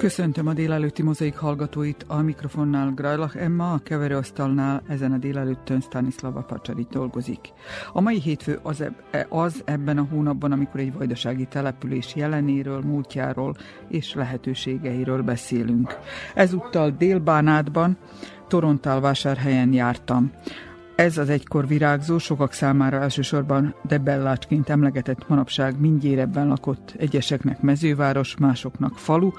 Köszöntöm a délelőtti mozaik hallgatóit, a mikrofonnál Grajlach Emma, a keverőasztalnál ezen a délelőttön Stanislava Pacsari dolgozik. A mai hétfő az, eb- az ebben a hónapban, amikor egy vajdasági település jelenéről, múltjáról és lehetőségeiről beszélünk. Ezúttal Délbánátban, Torontálvásárhelyen jártam. Ez az egykor virágzó, sokak számára elsősorban Debellácsként emlegetett manapság mindjérebben lakott egyeseknek mezőváros, másoknak falu,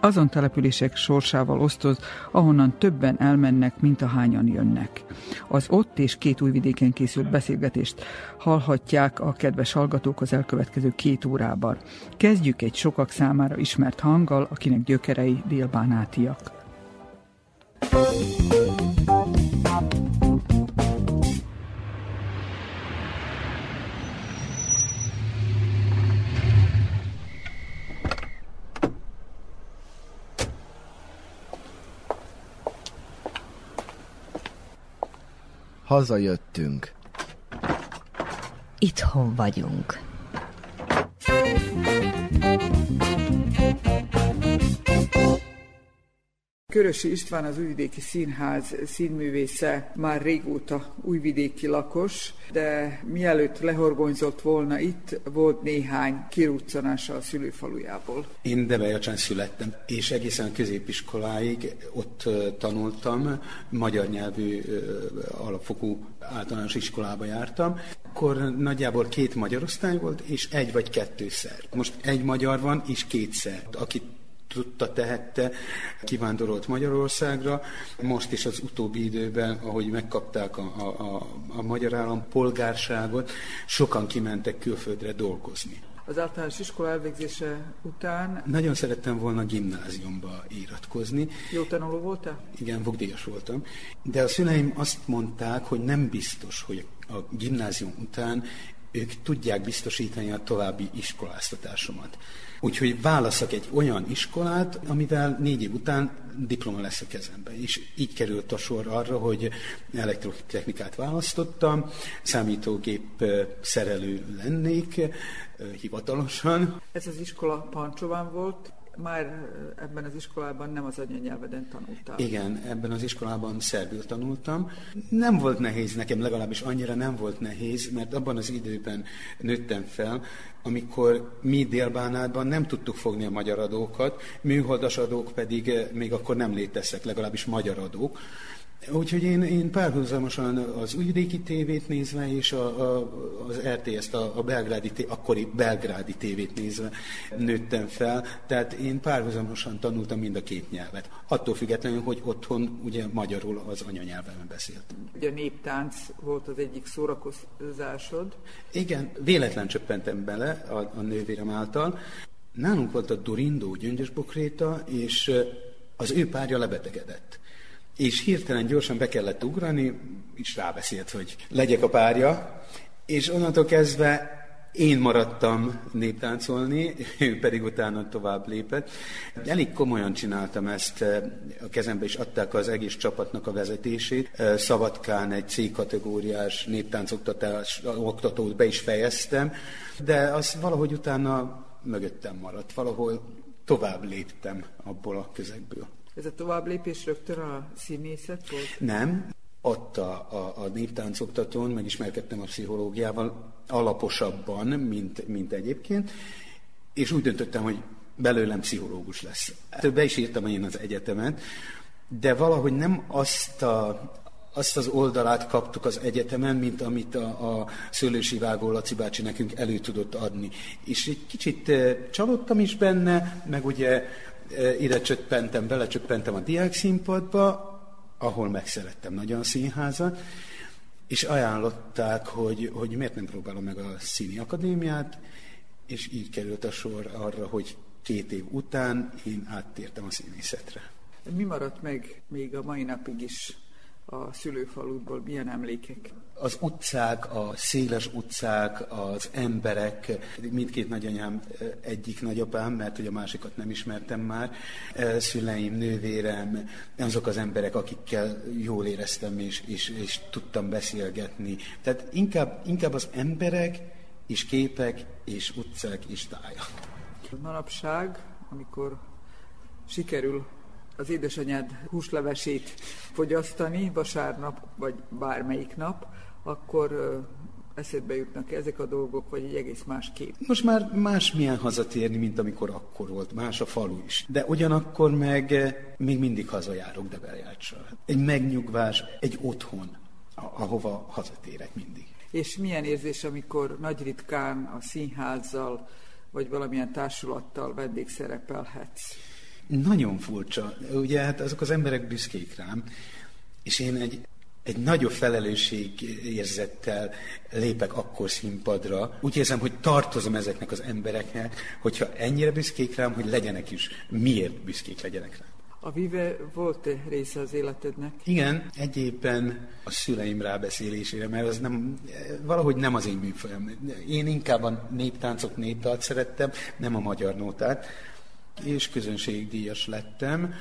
azon települések sorsával osztoz, ahonnan többen elmennek, mint ahányan jönnek. Az ott és két újvidéken készült beszélgetést hallhatják a kedves hallgatók az elkövetkező két órában. Kezdjük egy sokak számára ismert hanggal, akinek gyökerei délbánátiak. Hazajöttünk. Itthon vagyunk. Körösi István az Újvidéki Színház színművésze már régóta újvidéki lakos, de mielőtt lehorgonyzott volna itt, volt néhány kiruccanása a szülőfalujából. Én Debejacsán születtem, és egészen a középiskoláig ott tanultam, magyar nyelvű alapfokú általános iskolába jártam. Akkor nagyjából két magyar osztály volt, és egy vagy kettőszer. Most egy magyar van, és kétszer. Akit tudta, tehette, kivándorolt Magyarországra. Most is az utóbbi időben, ahogy megkapták a, a, a, a magyar állam polgárságot, sokan kimentek külföldre dolgozni. Az általános iskola elvégzése után... Nagyon szerettem volna gimnáziumba iratkozni. Jó tanuló voltál? Igen, vogdíjas voltam. De a szüleim azt mondták, hogy nem biztos, hogy a gimnázium után ők tudják biztosítani a további iskoláztatásomat. Úgyhogy válaszok egy olyan iskolát, amivel négy év után diploma lesz a kezembe. És így került a sor arra, hogy elektrotechnikát választottam, számítógép szerelő lennék hivatalosan. Ez az iskola Pancsován volt, már ebben az iskolában nem az anyanyelveden tanultál. Igen, ebben az iskolában szerbül tanultam. Nem volt nehéz nekem, legalábbis annyira nem volt nehéz, mert abban az időben nőttem fel, amikor mi Délbánátban nem tudtuk fogni a magyar adókat, műholdas adók pedig még akkor nem léteztek, legalábbis magyar adók. Úgyhogy én, én párhuzamosan az újvidéki tévét nézve, és a, a, az RTS-t, a, a belgrádi, akkori belgrádi tévét nézve nőttem fel, tehát én párhuzamosan tanultam mind a két nyelvet. Attól függetlenül, hogy otthon ugye magyarul az anyanyelvemen beszéltem. Ugye a néptánc volt az egyik szórakozásod. Igen, véletlen csöppentem bele a, a nővérem által. Nálunk volt a Dorindó gyöngyösbokréta, és az ő párja lebetegedett és hirtelen gyorsan be kellett ugrani, és rábeszélt, hogy legyek a párja, és onnantól kezdve én maradtam néptáncolni, ő pedig utána tovább lépett. Elég komolyan csináltam ezt, a kezembe is adták az egész csapatnak a vezetését. Szabadkán egy C-kategóriás néptáncoktatás oktatót be is fejeztem, de az valahogy utána mögöttem maradt, valahol tovább léptem abból a közegből. Ez a tovább lépés rögtön a színészet volt? Nem. Ott a, a, a néptáncoktatón megismerkedtem a pszichológiával alaposabban, mint, mint egyébként, és úgy döntöttem, hogy belőlem pszichológus lesz. Be is írtam én az egyetemet, de valahogy nem azt a, azt az oldalát kaptuk az egyetemen, mint amit a, a Szőlősi Vágó Laci bácsi nekünk elő tudott adni. És egy kicsit csalódtam is benne, meg ugye ide csöppentem, belecsöppentem a diák színpadba, ahol megszerettem nagyon színházat, és ajánlották, hogy, hogy miért nem próbálom meg a színi akadémiát, és így került a sor arra, hogy két év után én áttértem a színészetre. Mi maradt meg még a mai napig is a szülőfaludból, milyen emlékek? az utcák, a széles utcák, az emberek, mindkét nagyanyám egyik nagyapám, mert hogy a másikat nem ismertem már, szüleim, nővérem, azok az emberek, akikkel jól éreztem és, és, és tudtam beszélgetni. Tehát inkább, inkább az emberek és képek és utcák és tája. Manapság, amikor sikerül az édesanyád húslevesét fogyasztani vasárnap, vagy bármelyik nap, akkor eszedbe jutnak ezek a dolgok, vagy egy egész más kép? Most már más milyen hazatérni, mint amikor akkor volt, más a falu is. De ugyanakkor meg még mindig hazajárok Debeljácsra. Egy megnyugvás, egy otthon, ahova hazatérek mindig. És milyen érzés, amikor nagy ritkán a színházzal, vagy valamilyen társulattal vendégszerepelhetsz? Nagyon furcsa. Ugye hát azok az emberek büszkék rám, és én egy egy nagyobb felelősség érzettel lépek akkor színpadra. Úgy érzem, hogy tartozom ezeknek az embereknek, hogyha ennyire büszkék rám, hogy legyenek is. Miért büszkék legyenek rám? A Vive volt-e része az életednek? Igen, egyébben a szüleim rábeszélésére, mert az nem, valahogy nem az én műfajom. Én inkább a néptáncok néptalt szerettem, nem a magyar nótát, és közönségdíjas lettem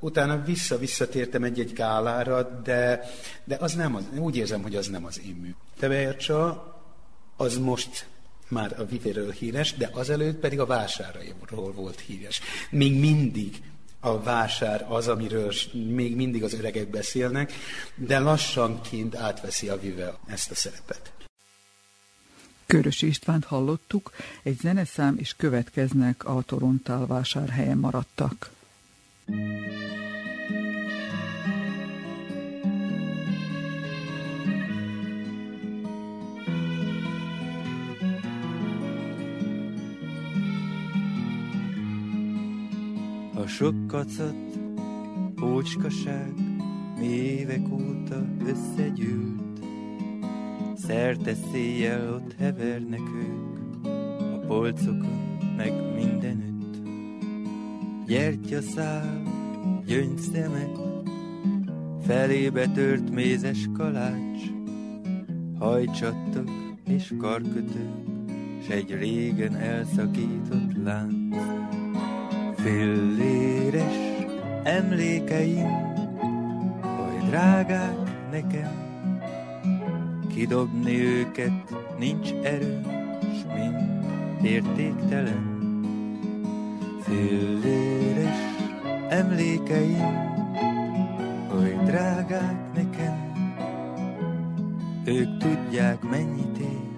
utána vissza-visszatértem egy-egy gálára, de, de az nem az, úgy érzem, hogy az nem az én mű. Tebejercsa az most már a Vivéről híres, de azelőtt pedig a vásárairól volt híres. Még mindig a vásár az, amiről még mindig az öregek beszélnek, de lassanként átveszi a Vive ezt a szerepet. Körös Istvánt hallottuk, egy zeneszám és következnek a Torontál vásárhelyen maradtak. A sok kacat, ócskaság mi évek óta összegyűlt, Szerte széjjel ott hevernek ők, a polcokon meg mindenütt gyertyaszál, gyöngyszemek, felébe tört mézes kalács, hajcsattok és karkötők, s egy régen elszakított lánc. Filléres emlékeim, oly drágák nekem, kidobni őket nincs erő, s mind értéktelen. Filléres emlékeim, oly drágák nekem, ők tudják mennyit ér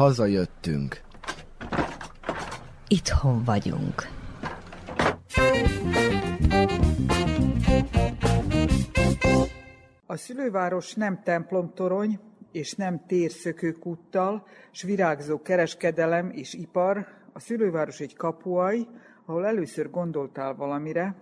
Hazajöttünk. Itthon vagyunk. A szülőváros nem templomtorony, és nem térszökőkúttal, s virágzó kereskedelem és ipar, a szülőváros egy kapuaj, ahol először gondoltál valamire,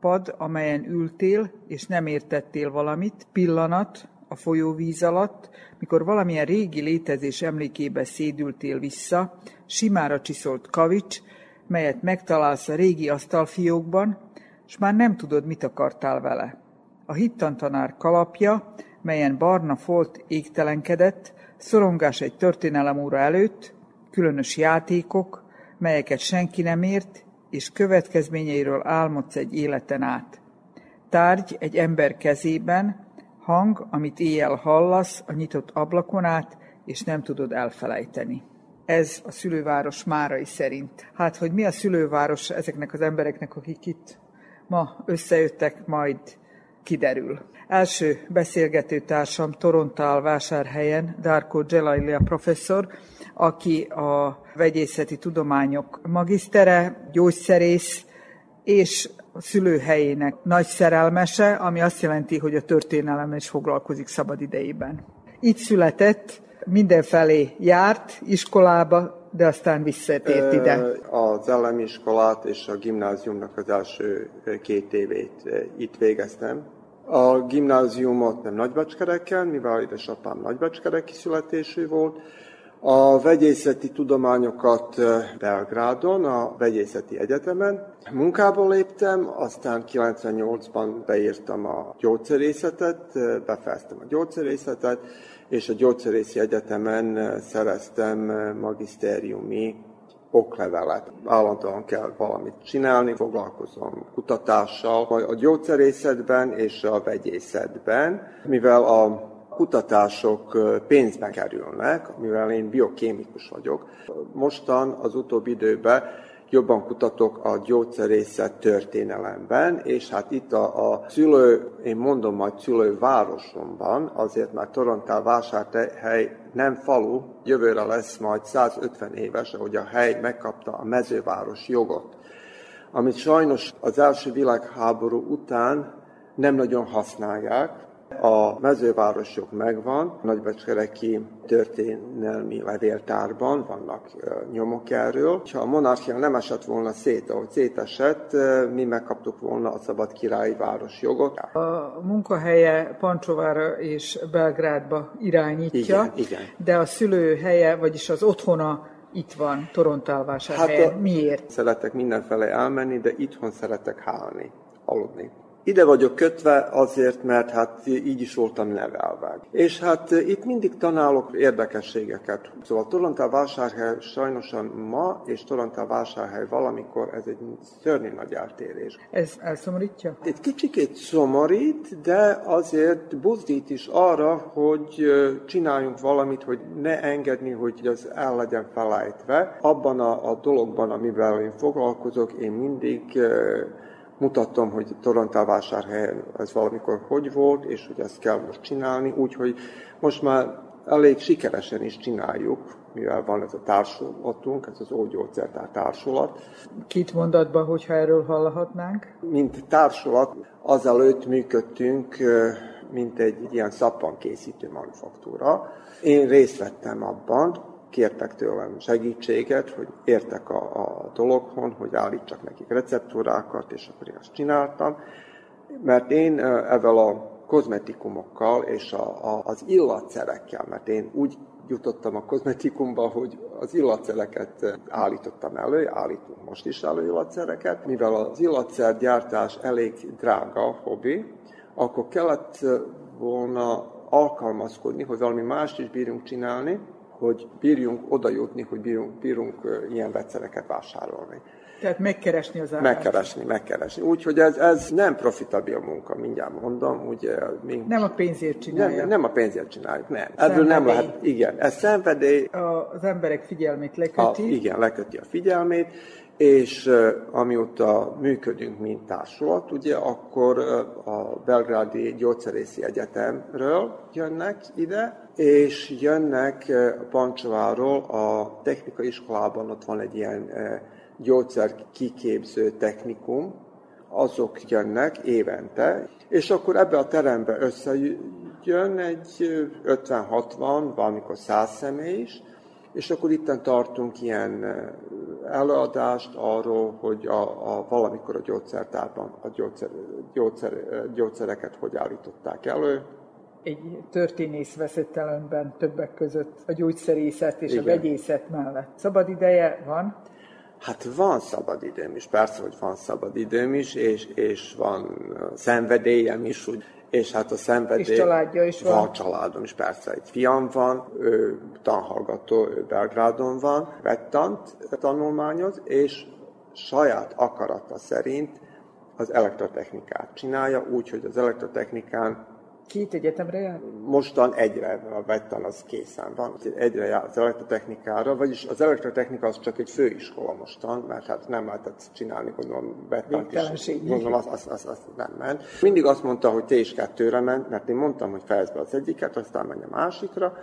pad, amelyen ültél, és nem értettél valamit, pillanat, a folyóvíz alatt, mikor valamilyen régi létezés emlékébe szédültél vissza, simára csiszolt kavics, melyet megtalálsz a régi asztalfiókban, és már nem tudod, mit akartál vele. A hittantanár kalapja, melyen barna folt égtelenkedett, szorongás egy történelemóra előtt, különös játékok, melyeket senki nem ért, és következményeiről álmodsz egy életen át. Tárgy egy ember kezében, Hang, amit éjjel hallasz a nyitott ablakon át, és nem tudod elfelejteni. Ez a szülőváros márai szerint. Hát, hogy mi a szülőváros ezeknek az embereknek, akik itt ma összejöttek, majd kiderül. Első beszélgető társam Torontál vásárhelyen, Darko Gelailia professzor, aki a vegyészeti tudományok magisztere, gyógyszerész, és a szülőhelyének nagy szerelmese, ami azt jelenti, hogy a történelem is foglalkozik szabad idejében. Itt született, mindenfelé járt, iskolába, de aztán visszatért ide. Az elemiskolát és a gimnáziumnak az első két évét itt végeztem. A gimnáziumot nem Nagybecskereken, mivel édesapám Nagybecskereki születésű volt, a vegyészeti tudományokat Belgrádon, a Vegyészeti Egyetemen. Munkából léptem, aztán 98-ban beírtam a gyógyszerészetet, befejeztem a gyógyszerészetet, és a Gyógyszerészi Egyetemen szereztem magisztériumi oklevelet. Állandóan kell valamit csinálni, foglalkozom kutatással, a gyógyszerészetben és a vegyészetben, mivel a kutatások pénzbe kerülnek, mivel én biokémikus vagyok. Mostan az utóbbi időben jobban kutatok a gyógyszerészet történelemben, és hát itt a, a szülő, én mondom majd szülővárosomban, azért mert Torontál vásárhely nem falu, jövőre lesz majd 150 éves, ahogy a hely megkapta a mezőváros jogot, amit sajnos az első világháború után nem nagyon használják, a mezővárosok megvan, Nagybecskereki történelmi levéltárban vannak nyomok erről. Ha a monarchia nem esett volna szét, ahogy szétesett, mi megkaptuk volna a szabad királyi város jogot. A munkahelye Pancsovára és Belgrádba irányítja, igen, igen. de a szülőhelye, vagyis az otthona itt van, Torontálvásárhelyen. Hát, Miért? Szeretek mindenfele elmenni, de itthon szeretek hálni, aludni. Ide vagyok kötve azért, mert hát így is voltam nevelve. És hát itt mindig tanálok érdekességeket. Szóval Torontál vásárhely sajnosan ma, és Torontál vásárhely valamikor, ez egy szörnyű nagy eltérés. Ez elszomorítja? Egy kicsikét szomorít, de azért buzdít is arra, hogy csináljunk valamit, hogy ne engedni, hogy az el legyen felejtve. Abban a, a dologban, amivel én foglalkozok, én mindig mutattam, hogy Torontálvásárhelyen ez valamikor hogy volt, és hogy ezt kell most csinálni, úgyhogy most már elég sikeresen is csináljuk, mivel van ez a társulatunk, ez az Ógyógyszertár társulat. Két mondatban, hogyha erről hallhatnánk? Mint társulat, azelőtt működtünk, mint egy ilyen szappankészítő manufaktúra. Én részt vettem abban, kértek tőlem segítséget, hogy értek a, a dologhoz, hogy állítsak nekik receptúrákat, és akkor én azt csináltam. Mert én ezzel a kozmetikumokkal és a, a, az illatszerekkel, mert én úgy jutottam a kozmetikumba, hogy az illatszereket állítottam elő, állítunk most is elő illatszereket. Mivel az illatszergyártás elég drága hobbi, akkor kellett volna alkalmazkodni, hogy valami mást is bírjunk csinálni, hogy bírjunk oda jutni, hogy bírjunk, bírjunk ilyen vegyszereket vásárolni. Tehát megkeresni az állást. Megkeresni, megkeresni. Úgyhogy ez, ez nem profitabil munka, mindjárt mondom. Ugye, mi, nem a pénzért csinálja. Nem, nem a pénzért csináljuk, nem. Ebből nem lehet, igen, ez szenvedély. Az emberek figyelmét leköti. A, igen, leköti a figyelmét, és amióta működünk, mint társulat, ugye, akkor a Belgrádi Gyógyszerészi Egyetemről jönnek ide, és jönnek Pancsováról a technikai iskolában, ott van egy ilyen gyógyszer kiképző technikum, azok jönnek évente, és akkor ebbe a terembe összejön egy 50-60, valamikor 100 személy is, és akkor itten tartunk ilyen előadást arról, hogy a, a valamikor a gyógyszertárban a gyógyszer, gyógyszer, gyógyszereket hogy állították elő. Egy történész veszett előnben többek között a gyógyszerészet és Igen. a vegyészet mellett. Szabad ideje van? Hát van szabad időm is, persze, hogy van szabad időm is, és, és van szenvedélyem is, hogy és hát a szenvedély... És családja is van? Van családom is, persze. Egy fiam van, ő tanhallgató, ő Belgrádon van, vettant tanulmányoz, és saját akarata szerint az elektrotechnikát csinálja, úgy, hogy az elektrotechnikán Két egyetemre jár? Mostan egyre, a vettan az készen van. Egyre jár az elektrotechnikára, vagyis az elektrotechnika az csak egy főiskola mostan, mert hát nem lehetett csinálni, gondolom, vettant is. Gondolom, az, az, az, az, nem ment. Mindig azt mondta, hogy te is kettőre ment, mert én mondtam, hogy fejezd be az egyiket, aztán menj a másikra,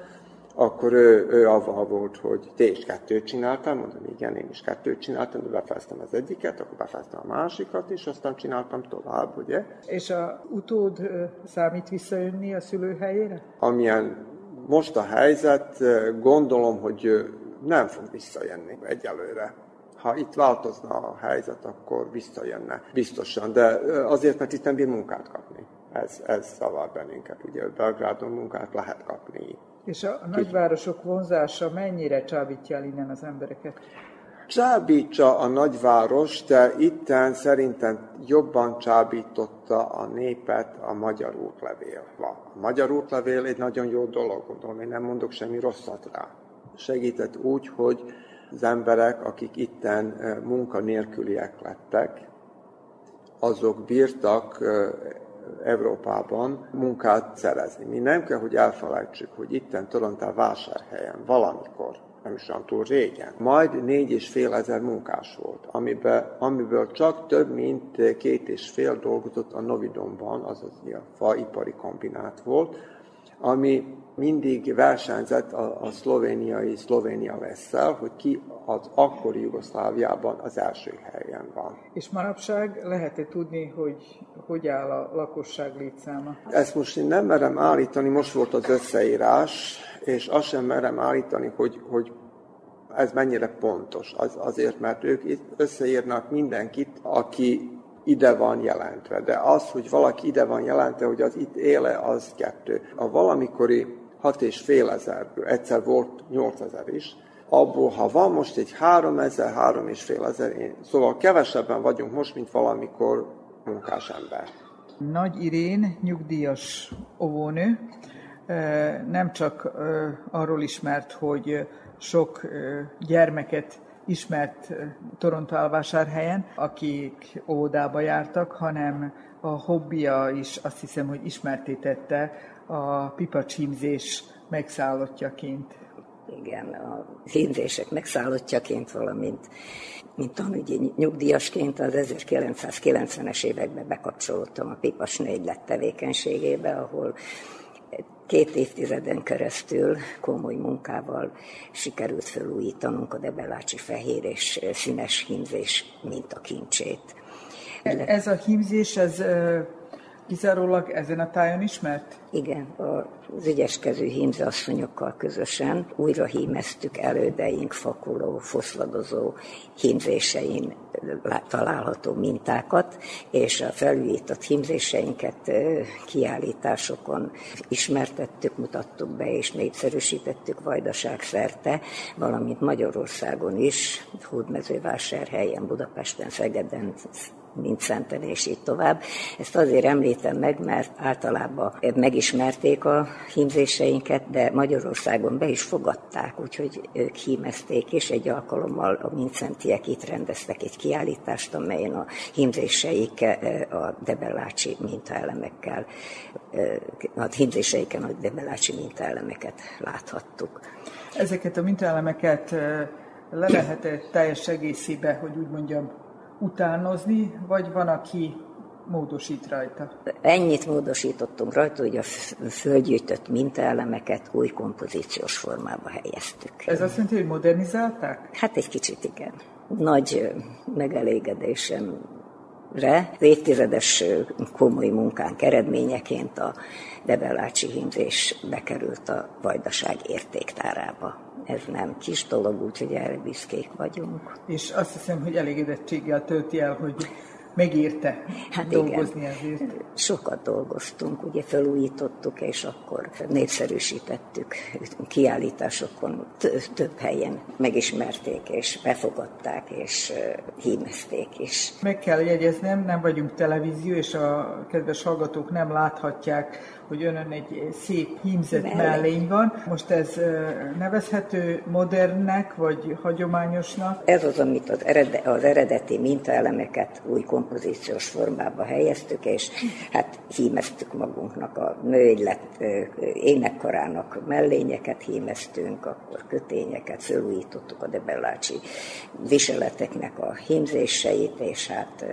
akkor ő, ő avval volt, hogy te is kettőt csináltál, mondom, igen, én is kettőt csináltam, de befejeztem az egyiket, akkor befejeztem a másikat is, aztán csináltam tovább, ugye? És a utód számít visszajönni a szülőhelyére? Amilyen most a helyzet, gondolom, hogy nem fog visszajönni egyelőre. Ha itt változna a helyzet, akkor visszajönne biztosan, de azért, mert itt nem bír munkát kapni. Ez, ez zavar bennünket, ugye Belgrádon munkát lehet kapni. És a nagyvárosok vonzása mennyire csábítja el innen az embereket? Csábítsa a nagyváros, de itten szerintem jobban csábította a népet a magyar útlevél. A magyar útlevél egy nagyon jó dolog, gondolom, én nem mondok semmi rosszat rá. Segített úgy, hogy az emberek, akik itten munkanélküliek lettek, azok bírtak Európában munkát szerezni. Mi nem kell, hogy elfelejtsük, hogy itten Torontál vásárhelyen valamikor nem is olyan túl régen. Majd négy és fél ezer munkás volt, amiben, amiből csak több mint két és fél dolgozott a Novidomban, azaz a faipari kombinát volt, ami mindig versenyzett a, a szlovéniai Szlovénia Vesszel, hogy ki az akkori Jugoszláviában az első helyen van. És manapság lehet-e tudni, hogy hogy áll a lakosság létszáma? Ezt most én nem merem állítani, most volt az összeírás, és azt sem merem állítani, hogy, hogy ez mennyire pontos. Az, azért, mert ők itt összeírnak mindenkit, aki ide van jelentve. De az, hogy valaki ide van jelentve, hogy az itt éle, az kettő. A valamikori hat és fél ezerből, egyszer volt nyolc ezer is, abból, ha van most egy három ezer, három és fél ezer, szóval kevesebben vagyunk most, mint valamikor munkás ember. Nagy Irén, nyugdíjas óvónő, nem csak arról ismert, hogy sok gyermeket ismert Toronto-alvásárhelyen, akik óvodába jártak, hanem a hobbija is azt hiszem, hogy ismertétette a pipacsimzés megszállottjaként. Igen, a hímzések megszállottjaként, valamint mint tanügyi nyugdíjasként az 1990-es években bekapcsolódtam a Pipas lett tevékenységébe, ahol két évtizeden keresztül komoly munkával sikerült felújítanunk a Debelácsi fehér és színes hímzés mintakincsét. Ez a hímzés, ez Kizárólag ezen a tájon ismert? Igen, az ügyeskező hímzeasszonyokkal közösen újra hímeztük elődeink fakuló, foszladozó hímzésein található mintákat, és a felújított hímzéseinket kiállításokon ismertettük, mutattuk be és népszerűsítettük vajdaság szerte, valamint Magyarországon is, Hódmezővásárhelyen, Budapesten, Szegeden, mint Szenten, és így tovább. Ezt azért említem meg, mert általában megismerték a hímzéseinket, de Magyarországon be is fogadták, úgyhogy ők hímezték, és egy alkalommal a Mincentiek itt rendeztek egy kiállítást, amelyen a hímzéseik eh, a debellácsi mintaelemekkel, eh, a hímzéseiken a debellácsi mintaelemeket láthattuk. Ezeket a mintaelemeket le lehet -e teljes egészébe, hogy úgy mondjam, utánozni, vagy van, aki módosít rajta? Ennyit módosítottunk rajta, hogy a földgyűjtött mintaelemeket új kompozíciós formába helyeztük. Ez azt jelenti, hogy modernizálták? Hát egy kicsit igen. Nagy megelégedésem re évtizedes komoly munkánk eredményeként a Debellácsi hímzés bekerült a Vajdaság értéktárába. Ez nem kis dolog, úgyhogy erre büszkék vagyunk. És azt hiszem, hogy elégedettséggel tölti el, hogy megérte hát dolgozni igen. ezért. Sokat dolgoztunk, ugye felújítottuk, és akkor népszerűsítettük kiállításokon több helyen megismerték, és befogadták, és hímezték is. Meg kell jegyeznem, nem vagyunk televízió, és a kedves hallgatók nem láthatják hogy önön egy szép hímzett mellény, van. Most ez nevezhető modernnek, vagy hagyományosnak? Ez az, amit az, erede, az eredeti mintaelemeket új kompozíciós formába helyeztük, és hát hímeztük magunknak a nőgylet énekkarának mellényeket hímeztünk, akkor kötényeket, fölújítottuk a debellácsi viseleteknek a hímzéseit, és hát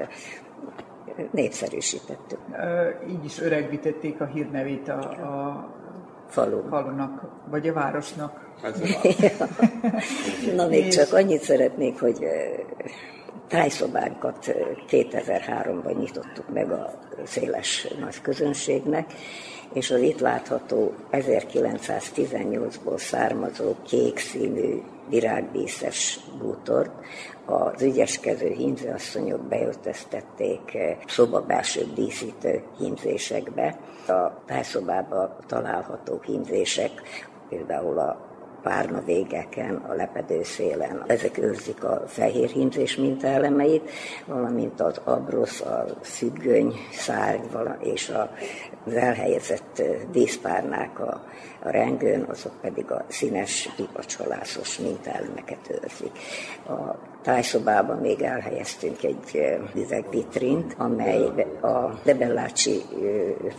népszerűsítettük. Így is öregbítették a hírnevét a, a Falu. falunak, vagy a városnak. Na még és... csak annyit szeretnék, hogy tájszobánkat 2003-ban nyitottuk meg a széles nagy közönségnek, és az itt látható 1918-ból származó kék színű virágdíszes bútort, az ügyeskező hímzőasszonyok beöltöztették szobabelső díszítő hímzésekbe. A tájszobában található hímzések, például a párna végeken, a lepedőszélen. Ezek őrzik a fehér hímzés mintaelemeit, valamint az abrosz, a függöny, szárny és az elhelyezett díszpárnák a, a rengőn, azok pedig a színes, ripacsolászos mintaelemeket őrzik. A tájszobában még elhelyeztünk egy üvegvitrint, amely a debellácsi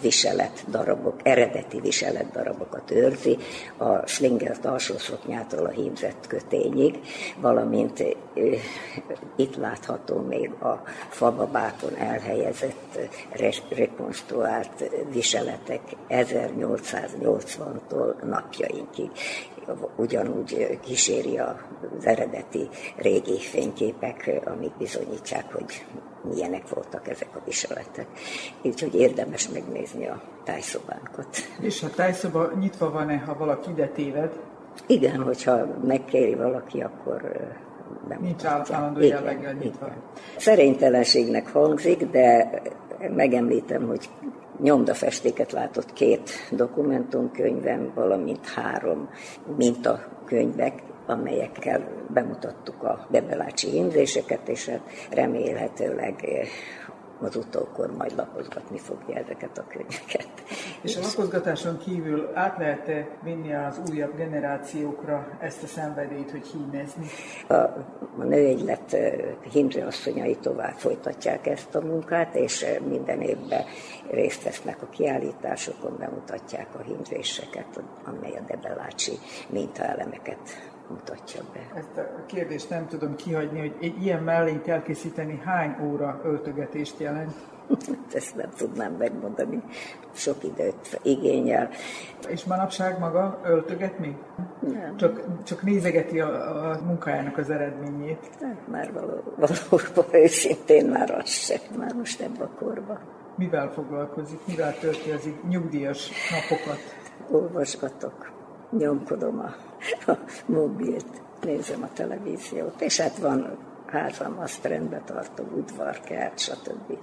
viselet darabok, eredeti viselet darabokat őrzi, a slingert alsószoknyától a hímzett kötényig, valamint itt látható még a fababákon elhelyezett rekonstruált viseletek 1880-tól napjainkig ugyanúgy kíséri az eredeti régi fényképek, amik bizonyítják, hogy milyenek voltak ezek a viseletek. Úgyhogy érdemes megnézni a tájszobánkat. És a tájszoba nyitva van-e, ha valaki ide téved? Igen, hogyha megkéri valaki, akkor Nincs állandó jelleggel nyitva. Szerénytelenségnek hangzik, de megemlítem, hogy nyomdafestéket látott két dokumentumkönyvem, valamint három mintakönyvek, amelyekkel bemutattuk a bebelácsi hímzéseket, és hát remélhetőleg az utókor majd lapozgatni fogja ezeket a könyveket. És a lapozgatáson kívül át lehet -e vinni az újabb generációkra ezt a szenvedélyt, hogy hímezni? A, a nőegylet hímzőasszonyai tovább folytatják ezt a munkát, és minden évben részt vesznek a kiállításokon, bemutatják a hímzéseket, amely a Debelácsi mintaelemeket mutatja be. Ezt a kérdést nem tudom kihagyni, hogy egy ilyen mellényt elkészíteni hány óra öltögetést jelent? Ezt nem tudnám megmondani. Sok időt igényel. És manapság maga öltöget még? Nem. Csak, csak nézegeti a, a munkájának az eredményét? Nem, már való, valóban őszintén már az se. Már most ebben a korban. Mivel foglalkozik? Mivel tölti az nyugdíjas napokat? Olvasgatok, nyomkodom a a mobilt, nézem a televíziót, és hát van házam, azt rendbe tartom, udvarkert, stb.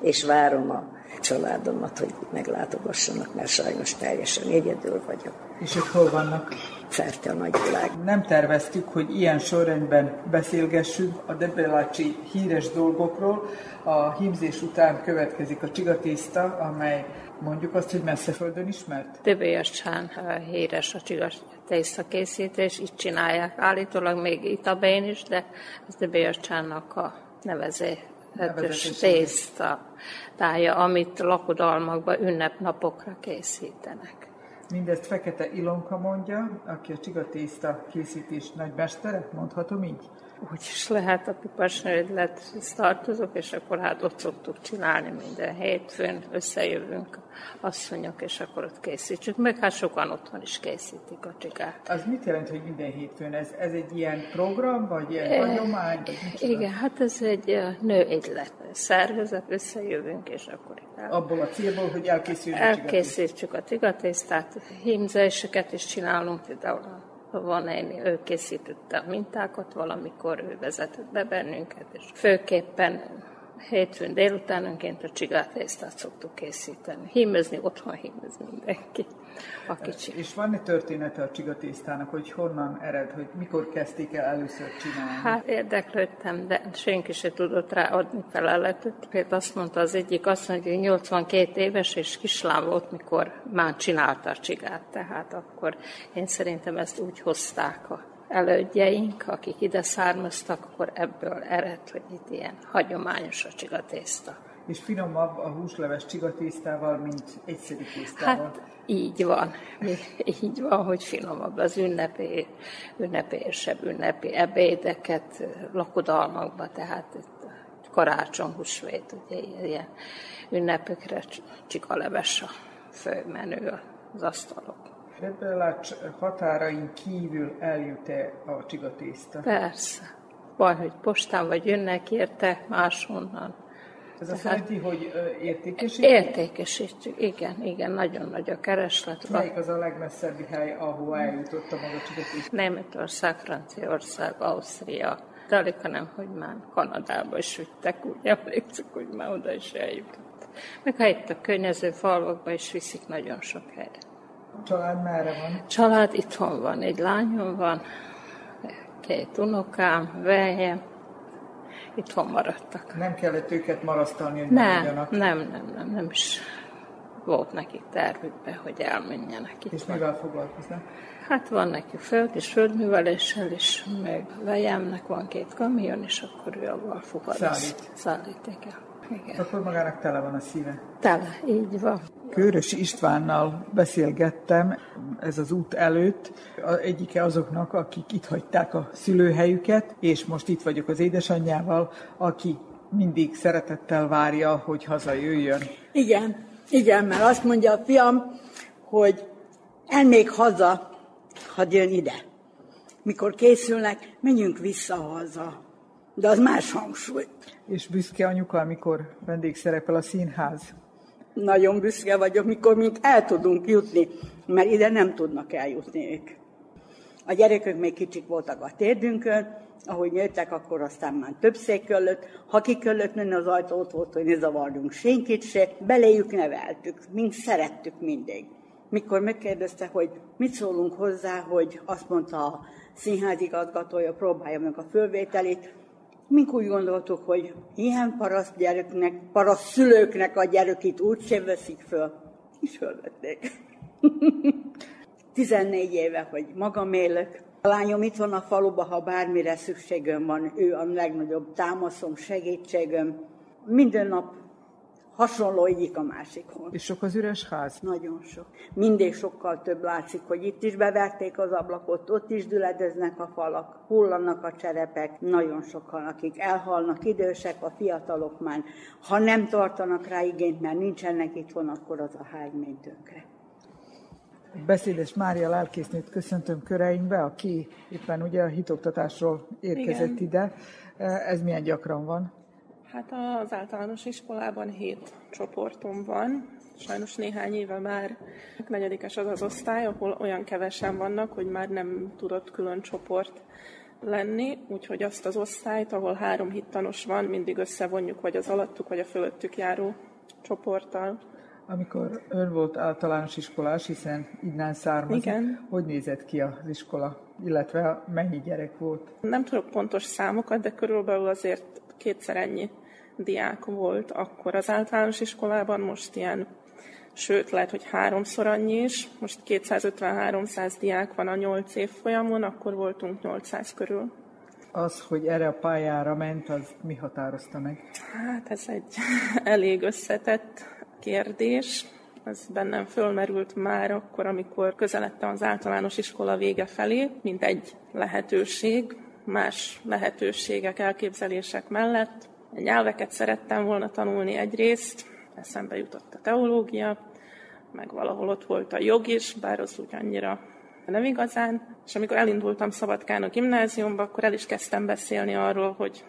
És várom a családomat, hogy meglátogassanak, mert sajnos teljesen egyedül vagyok. És ők hol vannak? Szerte a nagyvilág. Nem terveztük, hogy ilyen sorrendben beszélgessünk a Debelácsi híres dolgokról. A hímzés után következik a csigatészta, amely mondjuk azt, hogy messzeföldön ismert? Debejacsán híres a csigatészta készítés, itt csinálják. Állítólag még itt a Bén is, de ez Debejacsánnak a nevezé tészta tája, amit lakodalmakban ünnepnapokra készítenek. Mindezt Fekete Ilonka mondja, aki a csigatészta készítés nagymestere, mondhatom így? Úgy is lehet, a piparsnődlethez tartozok, és akkor hát ott szoktuk csinálni minden hétfőn, összejövünk asszonyok, és akkor ott készítsük. Meg hát sokan otthon is készítik a csigát. Az mit jelent, hogy minden hétfőn? Ez, ez egy ilyen program, vagy ilyen e, hagyomány? Vagy igen, hát ez egy nőegylet szervezet, összejövünk, és akkor el. Abból a célból, hogy elkészítsük, elkészítsük a csigatésztát, hímzéseket is csigálunk, például van egy, ő készítette a mintákat, valamikor ő vezetett be bennünket, és főképpen hétfőn délutánonként a csigátésztát szoktuk készíteni. Hímezni, otthon hímez mindenki a kicsi. És van egy története a csigatésztának, hogy honnan ered, hogy mikor kezdték el először csinálni? Hát érdeklődtem, de senki se tudott rá adni feleletet. Például azt mondta az egyik, azt mondja, hogy 82 éves és kislám volt, mikor már csinálta a csigát. Tehát akkor én szerintem ezt úgy hozták a elődjeink, akik ide származtak, akkor ebből ered, hogy itt ilyen hagyományos a csigatészta. És finomabb a húsleves csigatésztával, mint egyszerű tésztával? Hát így van. Így van, hogy finomabb az ünnepé, ünnepésebb ünnepi ebédeket lakodalmakba, tehát itt karácsony, húsvét, ugye ilyen ünnepekre csikaleves a főmenő az asztalok. Rebbelács határain kívül eljut-e a csigatészta? Persze. Van, hogy postán vagy jönnek érte máshonnan. Ez azt jelenti, hogy értékesítjük? Értékesítjük, igen, igen, nagyon nagy a kereslet. Melyik az a legmesszebbi hely, ahova eljutott a maga csugatés? Németország, Franciaország, Ausztria, de alig, hanem, hogy már Kanadába is vittek, úgy emlékszük, hogy már oda is eljutott. Meg ha itt a környező falvakba is viszik nagyon sok helyre. Család merre van? Család itthon van, egy lányom van, két unokám, vejem, itthon maradtak. Nem kellett őket marasztalni, hogy nem, nem, nem, nem, nem, nem is volt nekik tervükbe, hogy elmenjenek itt. És mivel foglalkoznak? Hát van neki föld és földműveléssel is, meg vejemnek van két kamion, és akkor ő avval fogad. Szállít. Szállít, igen. igen. Akkor magának tele van a szíve. Tele, így van. Kőrös Istvánnal beszélgettem ez az út előtt, egyike azoknak, akik itt hagyták a szülőhelyüket, és most itt vagyok az édesanyjával, aki mindig szeretettel várja, hogy hazajöjjön. Igen, igen, mert azt mondja a fiam, hogy elmék haza, ha jön ide. Mikor készülnek, menjünk vissza haza. De az más hangsúly. És büszke anyuka, amikor vendégszerepel a színház? Nagyon büszke vagyok, mikor mint el tudunk jutni, mert ide nem tudnak eljutni ők. A gyerekek még kicsik voltak a térdünkön, ahogy nőttek, akkor aztán már több szék köllött. Ha ki köllött menni az ajtót volt, hogy ne zavarjunk senkit se, beléjük neveltük, mint szerettük mindig. Mikor megkérdezte, hogy mit szólunk hozzá, hogy azt mondta a színházigazgatója, próbálja meg a fölvételét, Mink úgy gondoltuk, hogy ilyen paraszt gyereknek, paraszt szülőknek a gyerekét úgy sem veszik föl, és fölvették. 14 éve, hogy magam élek. A lányom itt van a faluba, ha bármire szükségem van, ő a legnagyobb támaszom, segítségem. Minden nap hasonló egyik a másikhoz. És sok az üres ház? Nagyon sok. Mindig sokkal több látszik, hogy itt is beverték az ablakot, ott is düledeznek a falak, hullanak a cserepek, nagyon sokan, akik elhalnak, idősek, a fiatalok már. Ha nem tartanak rá igényt, mert nincsenek itthon, akkor az a ház mint tönkre. Beszédes Mária lelkésznőt köszöntöm köreinkbe, aki éppen ugye a hitoktatásról érkezett Igen. ide. Ez milyen gyakran van? Hát az általános iskolában hét csoportom van. Sajnos néhány éve már negyedikes az az osztály, ahol olyan kevesen vannak, hogy már nem tudott külön csoport lenni, úgyhogy azt az osztályt, ahol három hittanos van, mindig összevonjuk, vagy az alattuk, vagy a fölöttük járó csoporttal. Amikor ön volt általános iskolás, hiszen innen származik, Igen. hogy nézett ki az iskola, illetve mennyi gyerek volt? Nem tudok pontos számokat, de körülbelül azért kétszer ennyi diák volt akkor az általános iskolában, most ilyen, sőt, lehet, hogy háromszor annyi is. Most 250-300 diák van a 8 év folyamon, akkor voltunk 800 körül. Az, hogy erre a pályára ment, az mi határozta meg? Hát ez egy elég összetett kérdés. Ez bennem fölmerült már akkor, amikor közeledtem az általános iskola vége felé, mint egy lehetőség, más lehetőségek, elképzelések mellett. Nyelveket szerettem volna tanulni egyrészt, eszembe jutott a teológia, meg valahol ott volt a jog is, bár az úgy annyira nem igazán. És amikor elindultam Szabadkán a gimnáziumba, akkor el is kezdtem beszélni arról, hogy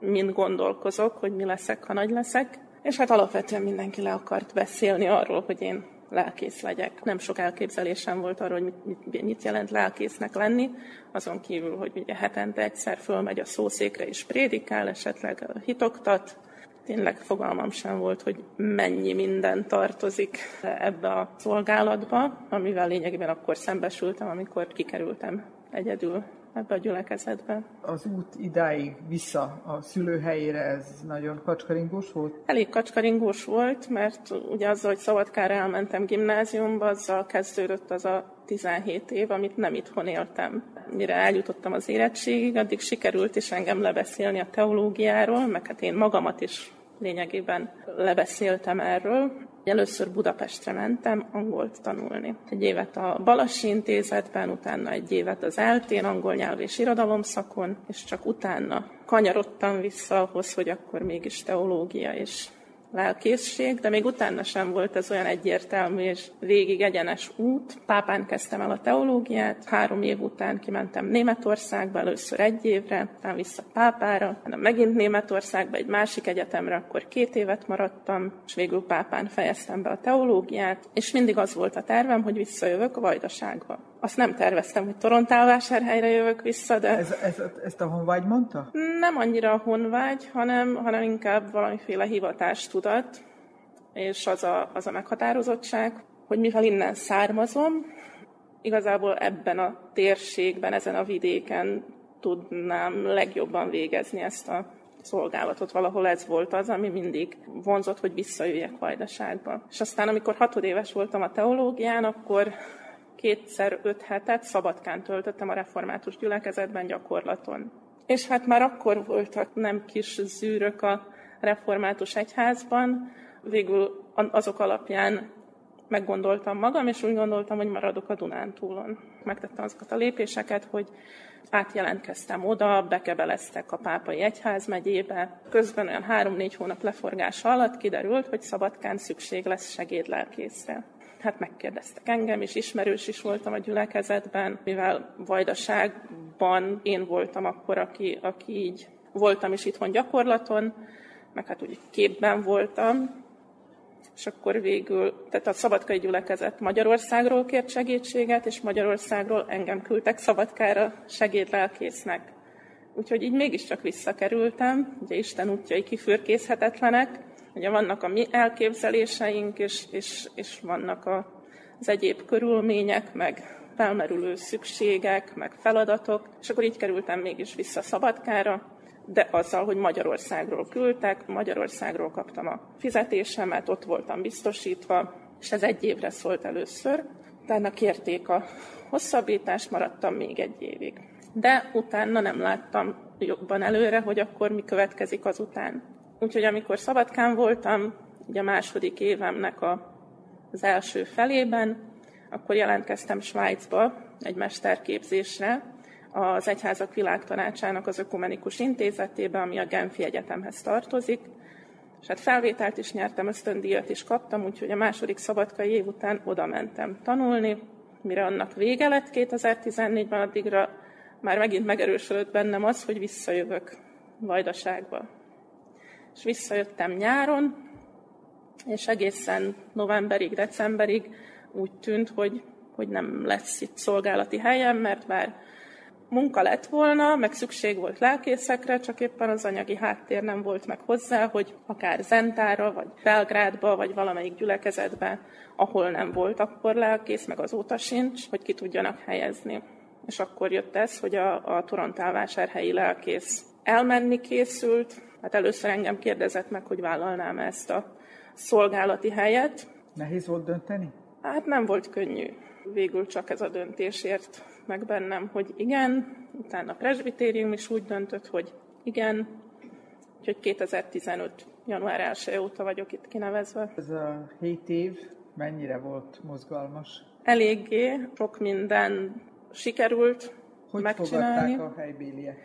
mind gondolkozok, hogy mi leszek, ha nagy leszek. És hát alapvetően mindenki le akart beszélni arról, hogy én lelkész legyek. Nem sok elképzelésem volt arról, hogy mit, mit jelent lelkésznek lenni, azon kívül, hogy ugye hetente egyszer fölmegy a szószékre és prédikál, esetleg hitoktat. Tényleg fogalmam sem volt, hogy mennyi minden tartozik ebbe a szolgálatba, amivel lényegében akkor szembesültem, amikor kikerültem egyedül ebbe a gyülekezetbe. Az út idáig vissza a szülőhelyére, ez nagyon kacskaringós volt? Elég kacskaringós volt, mert ugye azzal, hogy Szabadkára elmentem gimnáziumba, azzal kezdődött az a 17 év, amit nem itthon éltem. Mire eljutottam az érettségig, addig sikerült is engem lebeszélni a teológiáról, meg hát én magamat is lényegében lebeszéltem erről. Először Budapestre mentem angolt tanulni. Egy évet a Balassi Intézetben, utána egy évet az eltén, angol nyelv és irodalom szakon, és csak utána kanyarodtam vissza ahhoz, hogy akkor mégis teológia és lelkészség, de még utána sem volt ez olyan egyértelmű és végig egyenes út. Pápán kezdtem el a teológiát, három év után kimentem Németországba, először egy évre, aztán vissza Pápára, hanem megint Németországba, egy másik egyetemre, akkor két évet maradtam, és végül Pápán fejeztem be a teológiát, és mindig az volt a tervem, hogy visszajövök a Vajdaságba. Azt nem terveztem, hogy Torontálvásárhelyre jövök vissza, de... Ez, ez, ezt a honvágy mondta? Nem annyira a honvágy, hanem, hanem inkább valamiféle hivatástudat, és az a, az a meghatározottság, hogy mivel innen származom, igazából ebben a térségben, ezen a vidéken tudnám legjobban végezni ezt a szolgálatot. Valahol ez volt az, ami mindig vonzott, hogy visszajöjjek Vajdaságba. És aztán, amikor hatodéves voltam a teológián, akkor kétszer öt hetet Szabadkán töltöttem a református gyülekezetben gyakorlaton. És hát már akkor voltak nem kis zűrök a református egyházban, végül azok alapján meggondoltam magam, és úgy gondoltam, hogy maradok a Dunántúlon. Megtettem azokat a lépéseket, hogy átjelentkeztem oda, bekebeleztek a pápai egyház megyébe. Közben olyan három-négy hónap leforgása alatt kiderült, hogy Szabadkán szükség lesz segédlelkészre hát megkérdeztek engem, és ismerős is voltam a gyülekezetben, mivel Vajdaságban én voltam akkor, aki, aki így voltam is itthon gyakorlaton, meg hát úgy képben voltam, és akkor végül, tehát a Szabadkai gyülekezet Magyarországról kért segítséget, és Magyarországról engem küldtek Szabadkára segédlelkésznek. Úgyhogy így mégiscsak visszakerültem, ugye Isten útjai kifürkészhetetlenek, Ugye vannak a mi elképzeléseink, és, és, és vannak a, az egyéb körülmények, meg felmerülő szükségek, meg feladatok, és akkor így kerültem mégis vissza Szabadkára, de azzal, hogy Magyarországról küldtek, Magyarországról kaptam a fizetésemet, ott voltam biztosítva, és ez egy évre szólt először. Utána kérték a hosszabbítást, maradtam még egy évig. De utána nem láttam jobban előre, hogy akkor mi következik azután. Úgyhogy amikor Szabadkán voltam, ugye a második évemnek a, az első felében, akkor jelentkeztem Svájcba egy mesterképzésre, az Egyházak Világtanácsának az Ökumenikus Intézetébe, ami a Genfi Egyetemhez tartozik, és hát felvételt is nyertem, ösztöndíjat is kaptam, úgyhogy a második szabadkai év után oda mentem tanulni, mire annak vége lett 2014-ben, addigra már megint megerősödött bennem az, hogy visszajövök Vajdaságba és visszajöttem nyáron, és egészen novemberig, decemberig úgy tűnt, hogy, hogy nem lesz itt szolgálati helyem, mert már munka lett volna, meg szükség volt lelkészekre, csak éppen az anyagi háttér nem volt meg hozzá, hogy akár Zentára, vagy Belgrádba, vagy valamelyik gyülekezetbe, ahol nem volt akkor lelkész, meg azóta sincs, hogy ki tudjanak helyezni. És akkor jött ez, hogy a, a Torontálvásárhelyi lelkész elmenni készült, Hát először engem kérdezett meg, hogy vállalnám ezt a szolgálati helyet. Nehéz volt dönteni? Hát nem volt könnyű. Végül csak ez a döntésért meg bennem, hogy igen. Utána a presbitérium is úgy döntött, hogy igen. Úgyhogy 2015. január 1 óta vagyok itt kinevezve. Ez a 7 év mennyire volt mozgalmas? Eléggé, sok minden sikerült hogy megcsinálni. Hogy a helybéliek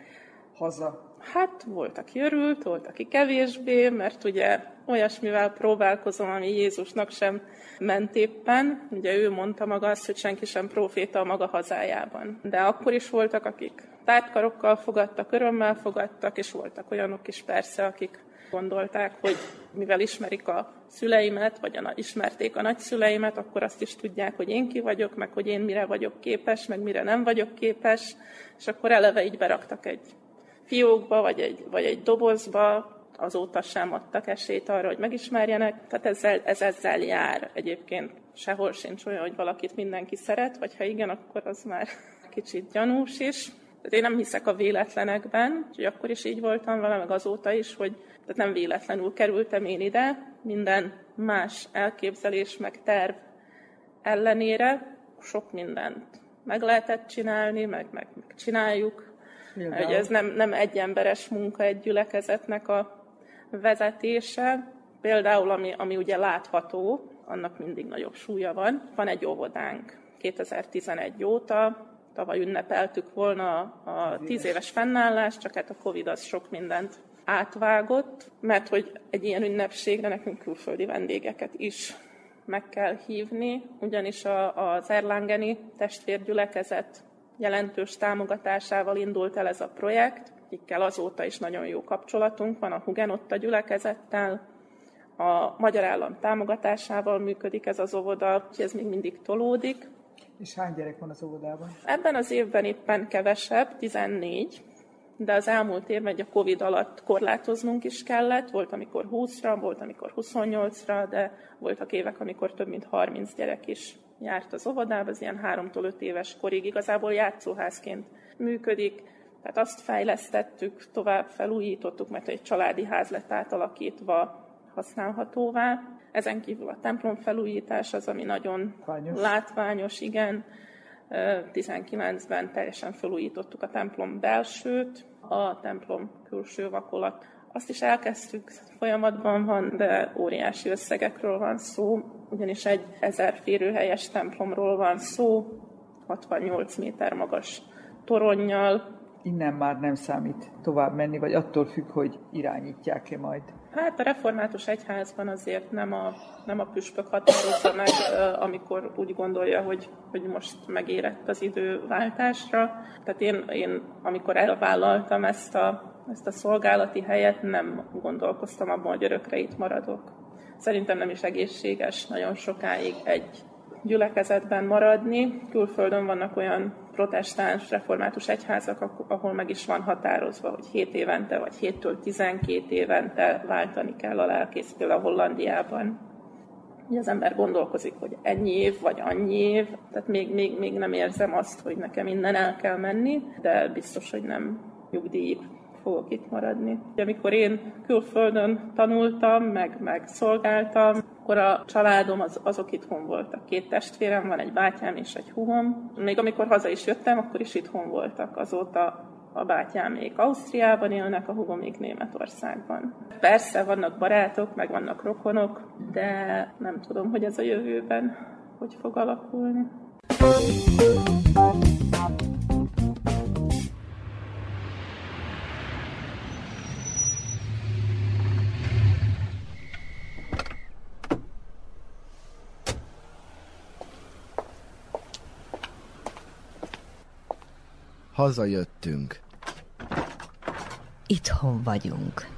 haza Hát volt, aki örült, volt, aki kevésbé, mert ugye olyasmivel próbálkozom, ami Jézusnak sem ment éppen. Ugye ő mondta maga azt, hogy senki sem proféta a maga hazájában. De akkor is voltak, akik tártkarokkal fogadtak, örömmel fogadtak, és voltak olyanok is persze, akik gondolták, hogy mivel ismerik a szüleimet, vagy a, ismerték a nagyszüleimet, akkor azt is tudják, hogy én ki vagyok, meg hogy én mire vagyok képes, meg mire nem vagyok képes, és akkor eleve így beraktak egy fiókba, vagy egy, vagy egy dobozba, azóta sem adtak esélyt arra, hogy megismerjenek. Tehát ezzel, ez ezzel jár egyébként. Sehol sincs olyan, hogy valakit mindenki szeret, vagy ha igen, akkor az már kicsit gyanús is. Tehát én nem hiszek a véletlenekben, úgyhogy akkor is így voltam vele, meg azóta is, hogy tehát nem véletlenül kerültem én ide, minden más elképzelés, meg terv ellenére sok mindent meg lehetett csinálni, meg, meg, meg csináljuk, hogy ez nem, nem egy emberes munka egy gyülekezetnek a vezetése. Például, ami, ami ugye látható, annak mindig nagyobb súlya van. Van egy óvodánk 2011 óta, tavaly ünnepeltük volna a tíz éves fennállást, csak hát a Covid az sok mindent átvágott, mert hogy egy ilyen ünnepségre nekünk külföldi vendégeket is meg kell hívni, ugyanis a, az Erlangeni testvérgyülekezet jelentős támogatásával indult el ez a projekt, akikkel azóta is nagyon jó kapcsolatunk van, a Hugenotta gyülekezettel, a magyar állam támogatásával működik ez az óvoda, úgyhogy ez még mindig tolódik. És hány gyerek van az óvodában? Ebben az évben éppen kevesebb, 14, de az elmúlt évben egy a Covid alatt korlátoznunk is kellett. Volt, amikor 20-ra, volt, amikor 28-ra, de voltak évek, amikor több mint 30 gyerek is járt az óvodába, az ilyen 3-tól 5 éves korig igazából játszóházként működik. Tehát azt fejlesztettük, tovább felújítottuk, mert egy családi ház lett átalakítva használhatóvá. Ezen kívül a templom felújítás az, ami nagyon látványos, látványos igen. 19-ben teljesen felújítottuk a templom belsőt, a templom külső vakolat. Azt is elkezdtük, folyamatban van, de óriási összegekről van szó, ugyanis egy ezer férőhelyes templomról van szó, 68 méter magas toronnyal. Innen már nem számít tovább menni, vagy attól függ, hogy irányítják-e majd? Hát a református egyházban azért nem a, nem a püspök határozza meg, amikor úgy gondolja, hogy, hogy most megérett az időváltásra. Tehát én, én amikor elvállaltam ezt a, ezt a szolgálati helyet, nem gondolkoztam abban, hogy örökre itt maradok. Szerintem nem is egészséges nagyon sokáig egy gyülekezetben maradni. Külföldön vannak olyan protestáns, református egyházak, ahol meg is van határozva, hogy 7 évente vagy 7-től 12 évente váltani kell a lelkész, például Hollandiában. Ugye az ember gondolkozik, hogy ennyi év, vagy annyi év, tehát még, még, még nem érzem azt, hogy nekem innen el kell menni, de biztos, hogy nem nyugdíj fogok itt maradni. Amikor én külföldön tanultam, meg, meg szolgáltam, akkor a családom az, azok itthon voltak. Két testvérem van, egy bátyám és egy húgom. Még amikor haza is jöttem, akkor is itthon voltak. Azóta a bátyám még Ausztriában élnek, a húgom még Németországban. Persze vannak barátok, meg vannak rokonok, de nem tudom, hogy ez a jövőben hogy fog alakulni. Hazajöttünk. Itthon vagyunk.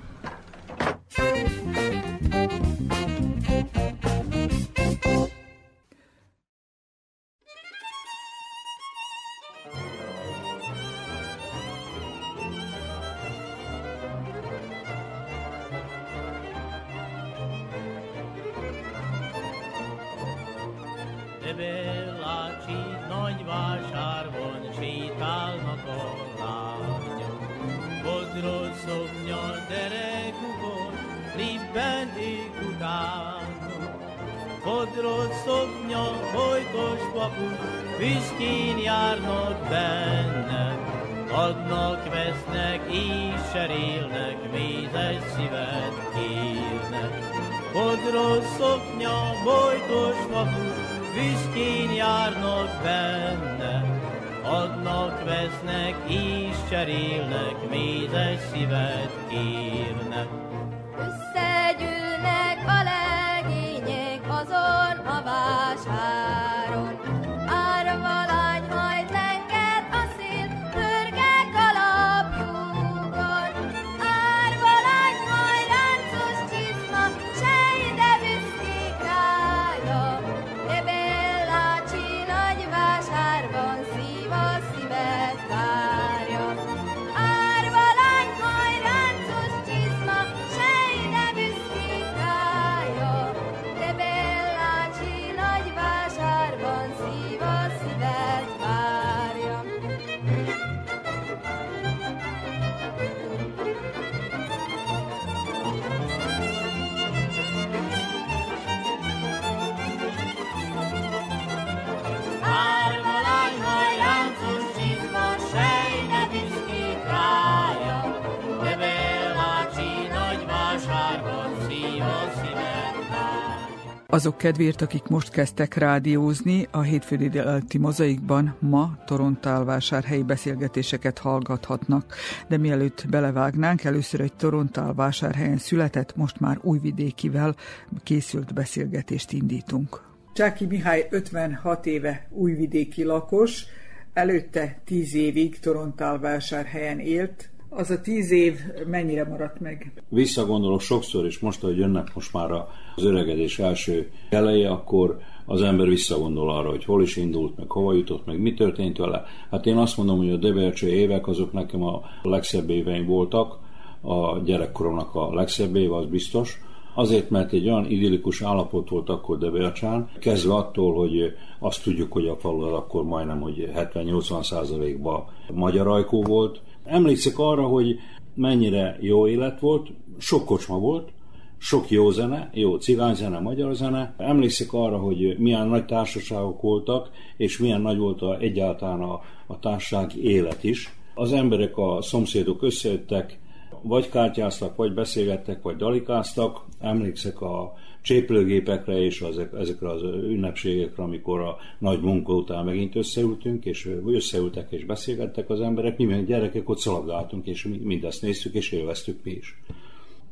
Azok kedvéért, akik most kezdtek rádiózni, a hétfő délelőtti mozaikban ma Torontálvásárhelyi beszélgetéseket hallgathatnak. De mielőtt belevágnánk, először egy Torontálvásárhelyen született, most már újvidékivel készült beszélgetést indítunk. Csáki Mihály 56 éve újvidéki lakos, előtte 10 évig Torontálvásárhelyen élt, az a tíz év mennyire maradt meg? Visszagondolok sokszor, és most, hogy jönnek most már az öregedés első eleje, akkor az ember visszagondol arra, hogy hol is indult, meg hova jutott, meg mi történt vele. Hát én azt mondom, hogy a Debercső évek azok nekem a legszebb éveim voltak, a gyerekkoromnak a legszebb éve, az biztos. Azért, mert egy olyan idillikus állapot volt akkor Debelcsán, kezdve attól, hogy azt tudjuk, hogy a falu akkor majdnem, hogy 70-80 százalékban magyar volt, Emlékszek arra, hogy mennyire jó élet volt, sok kocsma volt, sok jó zene, jó cigányzene, magyar zene. Emlékszek arra, hogy milyen nagy társaságok voltak, és milyen nagy volt a, egyáltalán a, a társaság élet is. Az emberek, a szomszédok összejöttek, vagy kártyáztak, vagy beszélgettek, vagy dalikáztak. Emlékszek a cséplőgépekre és ezek, ezekre az ünnepségekre, amikor a nagy munka után megint összeültünk, és összeültek és beszélgettek az emberek, mi gyerekek ott szaladgáltunk, és mindezt néztük, és élveztük mi is.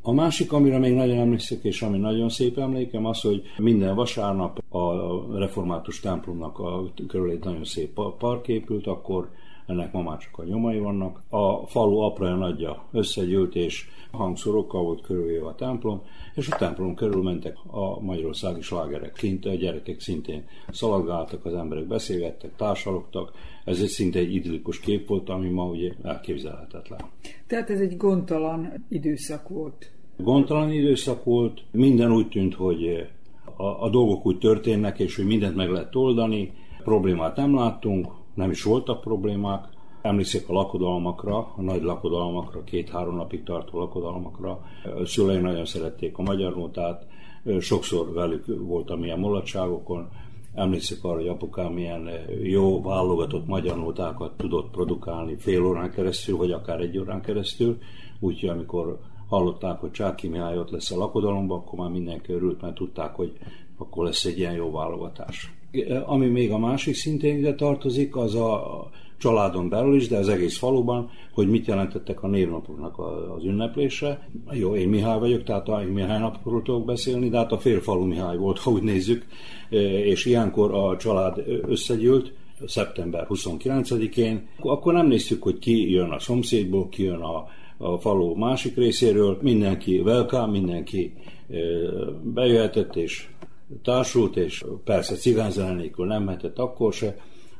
A másik, amire még nagyon emlékszik, és ami nagyon szép emlékem, az, hogy minden vasárnap a református templomnak a körül egy nagyon szép park épült, akkor ennek ma már csak a nyomai vannak. A falu apra nagyja összegyűlt, és hangszorokkal volt körülvéve a templom, és a templom körül mentek a magyarországi slágerek. Kint a gyerekek szintén szaladgáltak, az emberek beszélgettek, társalogtak. Ez egy szinte egy idillikus kép volt, ami ma ugye elképzelhetetlen. Tehát ez egy gondtalan időszak volt. Gondtalan időszak volt, minden úgy tűnt, hogy a, a dolgok úgy történnek, és hogy mindent meg lehet oldani, problémát nem láttunk, nem is voltak problémák. Emlékszek a lakodalmakra, a nagy lakodalmakra, két-három napig tartó lakodalmakra. A szüleim nagyon szerették a magyar nótát, sokszor velük voltam ilyen mulatságokon. Emlékszek arra, hogy apukám milyen jó válogatott magyar nótákat tudott produkálni fél órán keresztül, vagy akár egy órán keresztül. Úgyhogy amikor hallották, hogy Csáki Mihály ott lesz a lakodalomban, akkor már mindenki örült, mert tudták, hogy akkor lesz egy ilyen jó válogatás. Ami még a másik szintén ide tartozik, az a családon belül is, de az egész faluban, hogy mit jelentettek a névnapoknak az ünneplése. Jó, én Mihály vagyok, tehát a Mihály napokról tudok beszélni, de hát a félfalu Mihály volt, ha úgy nézzük, e, és ilyenkor a család összegyűlt, szeptember 29-én, akkor nem néztük, hogy ki jön a szomszédból, ki jön a, a falu másik részéről, mindenki welcome, mindenki e, bejöhetett és társult, és persze cigányzene nélkül nem mehetett akkor se.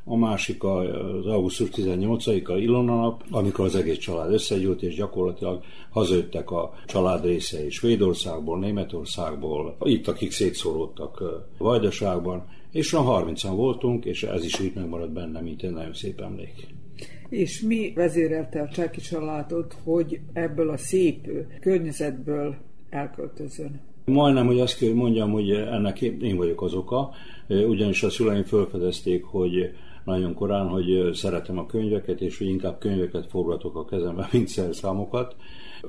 A másik az augusztus 18-a Ilona nap, amikor az egész család összegyűlt, és gyakorlatilag hazajöttek a család részei Svédországból, Németországból, itt akik szétszóródtak Vajdaságban, és a 30-an voltunk, és ez is úgy megmaradt benne, mint egy nagyon szép emlék. És mi vezérelte a Csáki családot, hogy ebből a szép környezetből elköltözön? Majdnem, hogy azt kell, mondjam, hogy ennek én vagyok az oka, ugyanis a szüleim felfedezték, hogy nagyon korán, hogy szeretem a könyveket, és hogy inkább könyveket forgatok a kezembe, mint szerszámokat.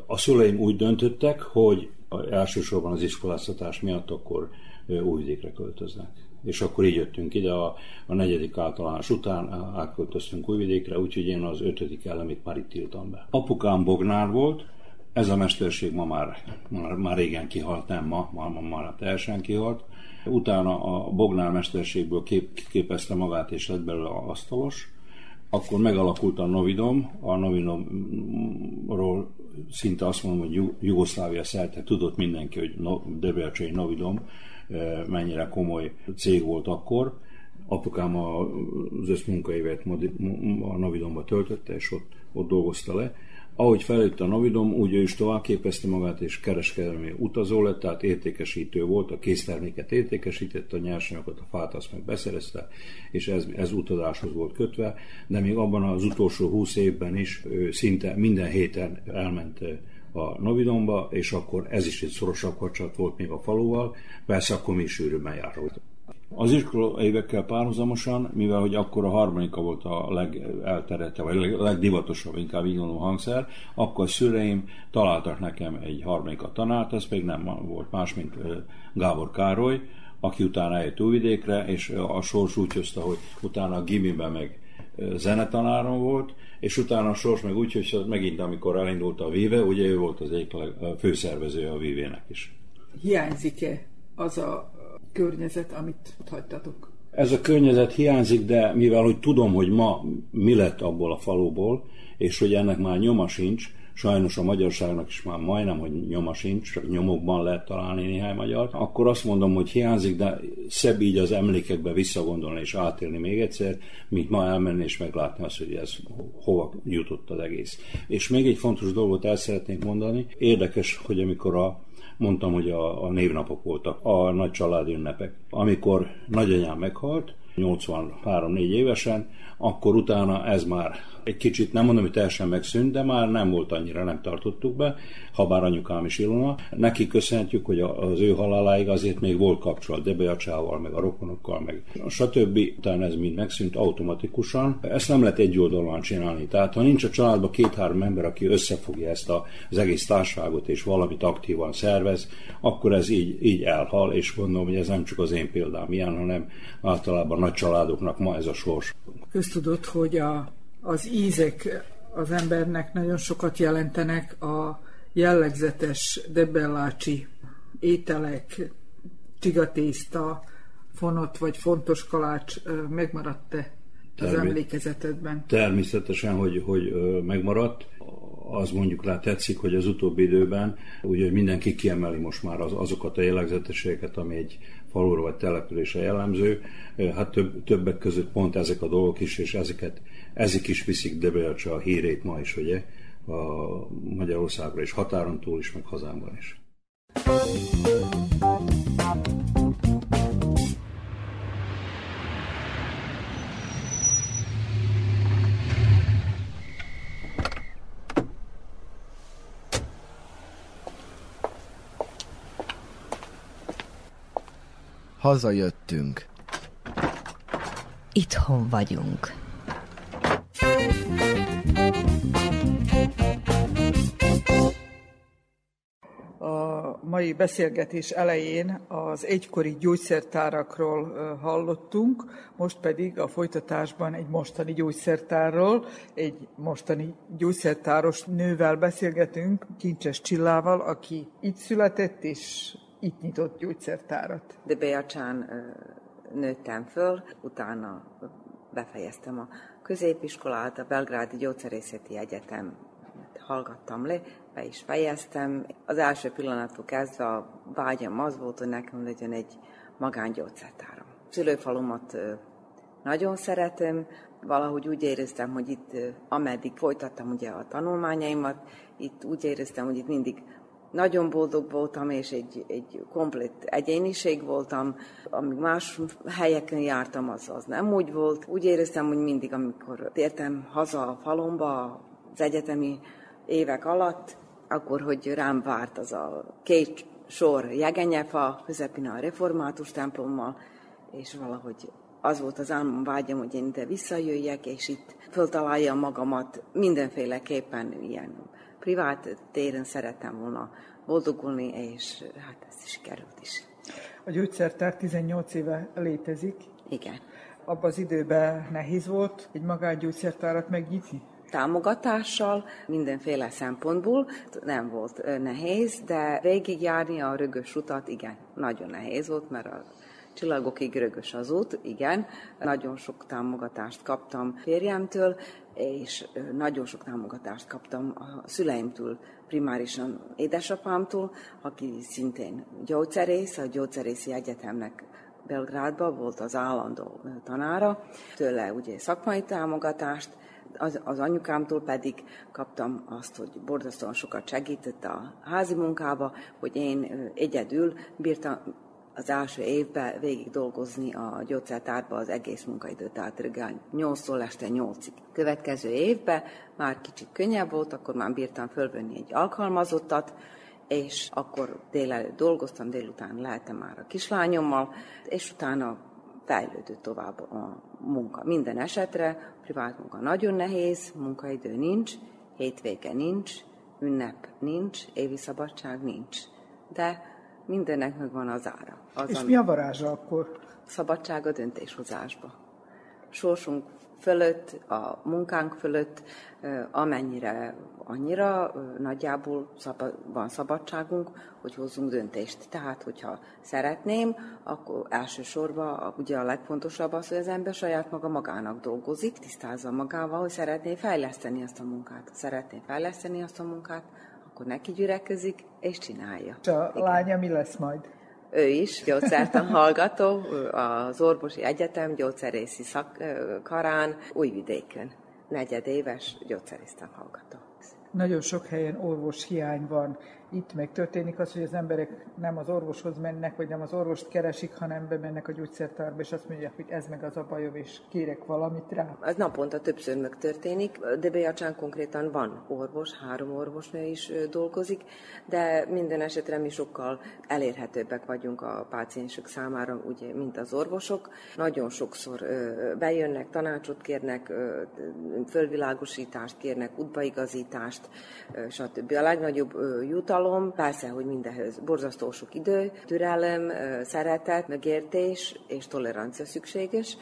A szüleim úgy döntöttek, hogy elsősorban az iskoláztatás miatt akkor újvidékre költöznek. És akkor így jöttünk ide, a, a negyedik általános után átköltöztünk Újvidékre, úgyhogy én az ötödik elemét már itt írtam be. Apukám Bognár volt, ez a mesterség ma már, már, már régen kihalt, nem ma, ma, ma már teljesen kihalt. Utána a Bognár mesterségből kép, képezte magát és lett belőle asztalos. Akkor megalakult a Novidom, a Novidomról szinte azt mondom, hogy Jugoszlávia szerte tudott mindenki, hogy Debelcsei Novidom eh, mennyire komoly cég volt akkor. Apukám az összmunkaévet a Novidomba töltötte, és ott, ott dolgozta le ahogy felült a Novidom, úgy ő is tovább képezte magát, és kereskedelmi utazó lett, tehát értékesítő volt, a készterméket értékesítette, a nyersanyagokat, a fát azt meg beszerezte, és ez, ez utazáshoz volt kötve, de még abban az utolsó húsz évben is ő szinte minden héten elment a Novidomba, és akkor ez is egy szorosabb kapcsolat volt még a faluval, persze akkor mi is sűrűbben járult. Az iskola évekkel párhuzamosan, mivel hogy akkor a harmonika volt a legelterjedte, vagy a legdivatosabb, inkább így gondolom hangszer, akkor a szüleim találtak nekem egy harmonika tanárt, ez pedig nem volt más, mint Gábor Károly, aki utána eljött Újvidékre, és a sors úgy hozta, hogy utána a gimiben meg zenetanárom volt, és utána a sors meg úgy, hogy megint amikor elindult a Vive, ugye ő volt az egyik főszervezője a Vivének is. Hiányzik-e az a környezet, amit ott hagytatok? Ez a környezet hiányzik, de mivel hogy tudom, hogy ma mi lett abból a faluból, és hogy ennek már nyoma sincs, sajnos a magyarságnak is már majdnem, hogy nyoma sincs, csak nyomokban lehet találni néhány magyar, akkor azt mondom, hogy hiányzik, de szebb így az emlékekbe visszagondolni és átélni még egyszer, mint ma elmenni és meglátni azt, hogy ez hova jutott az egész. És még egy fontos dolgot el szeretnék mondani. Érdekes, hogy amikor a mondtam, hogy a, a névnapok voltak, a nagy családi ünnepek. Amikor nagyanyám meghalt, 83-4 évesen, akkor utána ez már egy kicsit, nem mondom, hogy teljesen megszűnt, de már nem volt annyira, nem tartottuk be, ha bár anyukám is Ilona. Neki köszönhetjük, hogy az ő haláláig azért még volt kapcsolat Debeacsával, meg a rokonokkal, meg stb. Utána ez mind megszűnt automatikusan. Ezt nem lehet egy oldalon csinálni. Tehát ha nincs a családban két-három ember, aki összefogja ezt az egész társaságot és valamit aktívan szervez, akkor ez így, így elhal, és gondolom, hogy ez nem csak az én példám ilyen, hanem általában nagy családoknak ma ez a sors. Köztudott, hogy a az ízek az embernek nagyon sokat jelentenek, a jellegzetes debellácsi ételek, csigatészta, fonott vagy fontos kalács megmaradt-e az Termi- emlékezetedben? Természetesen, hogy, hogy megmaradt. Az mondjuk rá tetszik, hogy az utóbbi időben ugye mindenki kiemeli most már az, azokat a jellegzetességeket, ami egy falura vagy településre jellemző. Hát több, többek között pont ezek a dolgok is, és ezeket ezek is viszik Debelcse a hírét ma is, ugye, a Magyarországra és határon túl is, meg hazámban is. Hazajöttünk. Itthon vagyunk. mai beszélgetés elején az egykori gyógyszertárakról hallottunk, most pedig a folytatásban egy mostani gyógyszertárról, egy mostani gyógyszertáros nővel beszélgetünk, Kincses Csillával, aki itt született és itt nyitott gyógyszertárat. De Beacsán nőttem föl, utána befejeztem a középiskolát, a Belgrádi Gyógyszerészeti Egyetem hallgattam le, be is fejeztem. Az első pillanattól kezdve a vágyam az volt, hogy nekem legyen egy magángyógyszertáram. Szülőfalumat nagyon szeretem, valahogy úgy éreztem, hogy itt, ameddig folytattam ugye a tanulmányaimat, itt úgy éreztem, hogy itt mindig nagyon boldog voltam, és egy, egy komplet egyéniség voltam. Amíg más helyeken jártam, az, az nem úgy volt. Úgy éreztem, hogy mindig, amikor tértem haza a falomba, az egyetemi évek alatt, akkor, hogy rám várt az a két sor jegenyefa, közepén a református templommal, és valahogy az volt az álmom, vágyam, hogy én ide visszajöjjek, és itt föltaláljam magamat mindenféleképpen ilyen privát téren szerettem volna boldogulni, és hát ez is sikerült is. A gyógyszertár 18 éve létezik. Igen. Abban az időben nehéz volt egy magángyógyszertárat megnyitni? támogatással, mindenféle szempontból nem volt nehéz, de végigjárni a rögös utat, igen, nagyon nehéz volt, mert a csillagokig rögös az út, igen. Nagyon sok támogatást kaptam férjemtől, és nagyon sok támogatást kaptam a szüleimtől, primárisan édesapámtól, aki szintén gyógyszerész, a gyógyszerészi egyetemnek Belgrádban volt az állandó tanára, tőle ugye szakmai támogatást, az, az anyukámtól pedig kaptam azt, hogy borzasztóan sokat segített a házi munkába, hogy én egyedül bírtam az első évben végig dolgozni a gyógyszertárba az egész munkaidőt, reggel 8-tól este 8-ig. Következő évben már kicsit könnyebb volt, akkor már bírtam fölvenni egy alkalmazottat, és akkor délelőtt dolgoztam, délután lehetem már a kislányommal, és utána fejlődött tovább a munka. Minden esetre privát munka nagyon nehéz, munkaidő nincs, hétvége nincs, ünnep nincs, évi szabadság nincs. De mindennek megvan az ára. Az, És mi a varázsa akkor? Szabadság a döntéshozásba. Sorsunk fölött, a munkánk fölött, amennyire annyira nagyjából van szabadságunk, hogy hozzunk döntést. Tehát, hogyha szeretném, akkor elsősorban ugye a legfontosabb az, hogy az ember saját maga magának dolgozik, tisztázza magával, hogy szeretné fejleszteni azt a munkát. Szeretné fejleszteni azt a munkát, akkor neki gyürekezik, és csinálja. És a Igen. lánya mi lesz majd? Ő is gyógyszertan hallgató, az Orvosi Egyetem gyógyszerészi szakkarán Újvidéken. Negyedéves gyógyszerésztan hallgató. Nagyon sok helyen orvos hiány van. Itt meg történik az, hogy az emberek nem az orvoshoz mennek, vagy nem az orvost keresik, hanem bemennek a gyógyszertárba, és azt mondják, hogy ez meg az a bajom, és kérek valamit rá. Ez naponta többször meg történik. De Bejacsán konkrétan van orvos, három orvosnő is dolgozik, de minden esetre mi sokkal elérhetőbbek vagyunk a páciensek számára, ugye, mint az orvosok. Nagyon sokszor bejönnek, tanácsot kérnek, fölvilágosítást kérnek, útbaigazítást, stb. A legnagyobb jutalom, persze, hogy mindenhöz borzasztó sok idő, türelem, szeretet, megértés és tolerancia szükséges.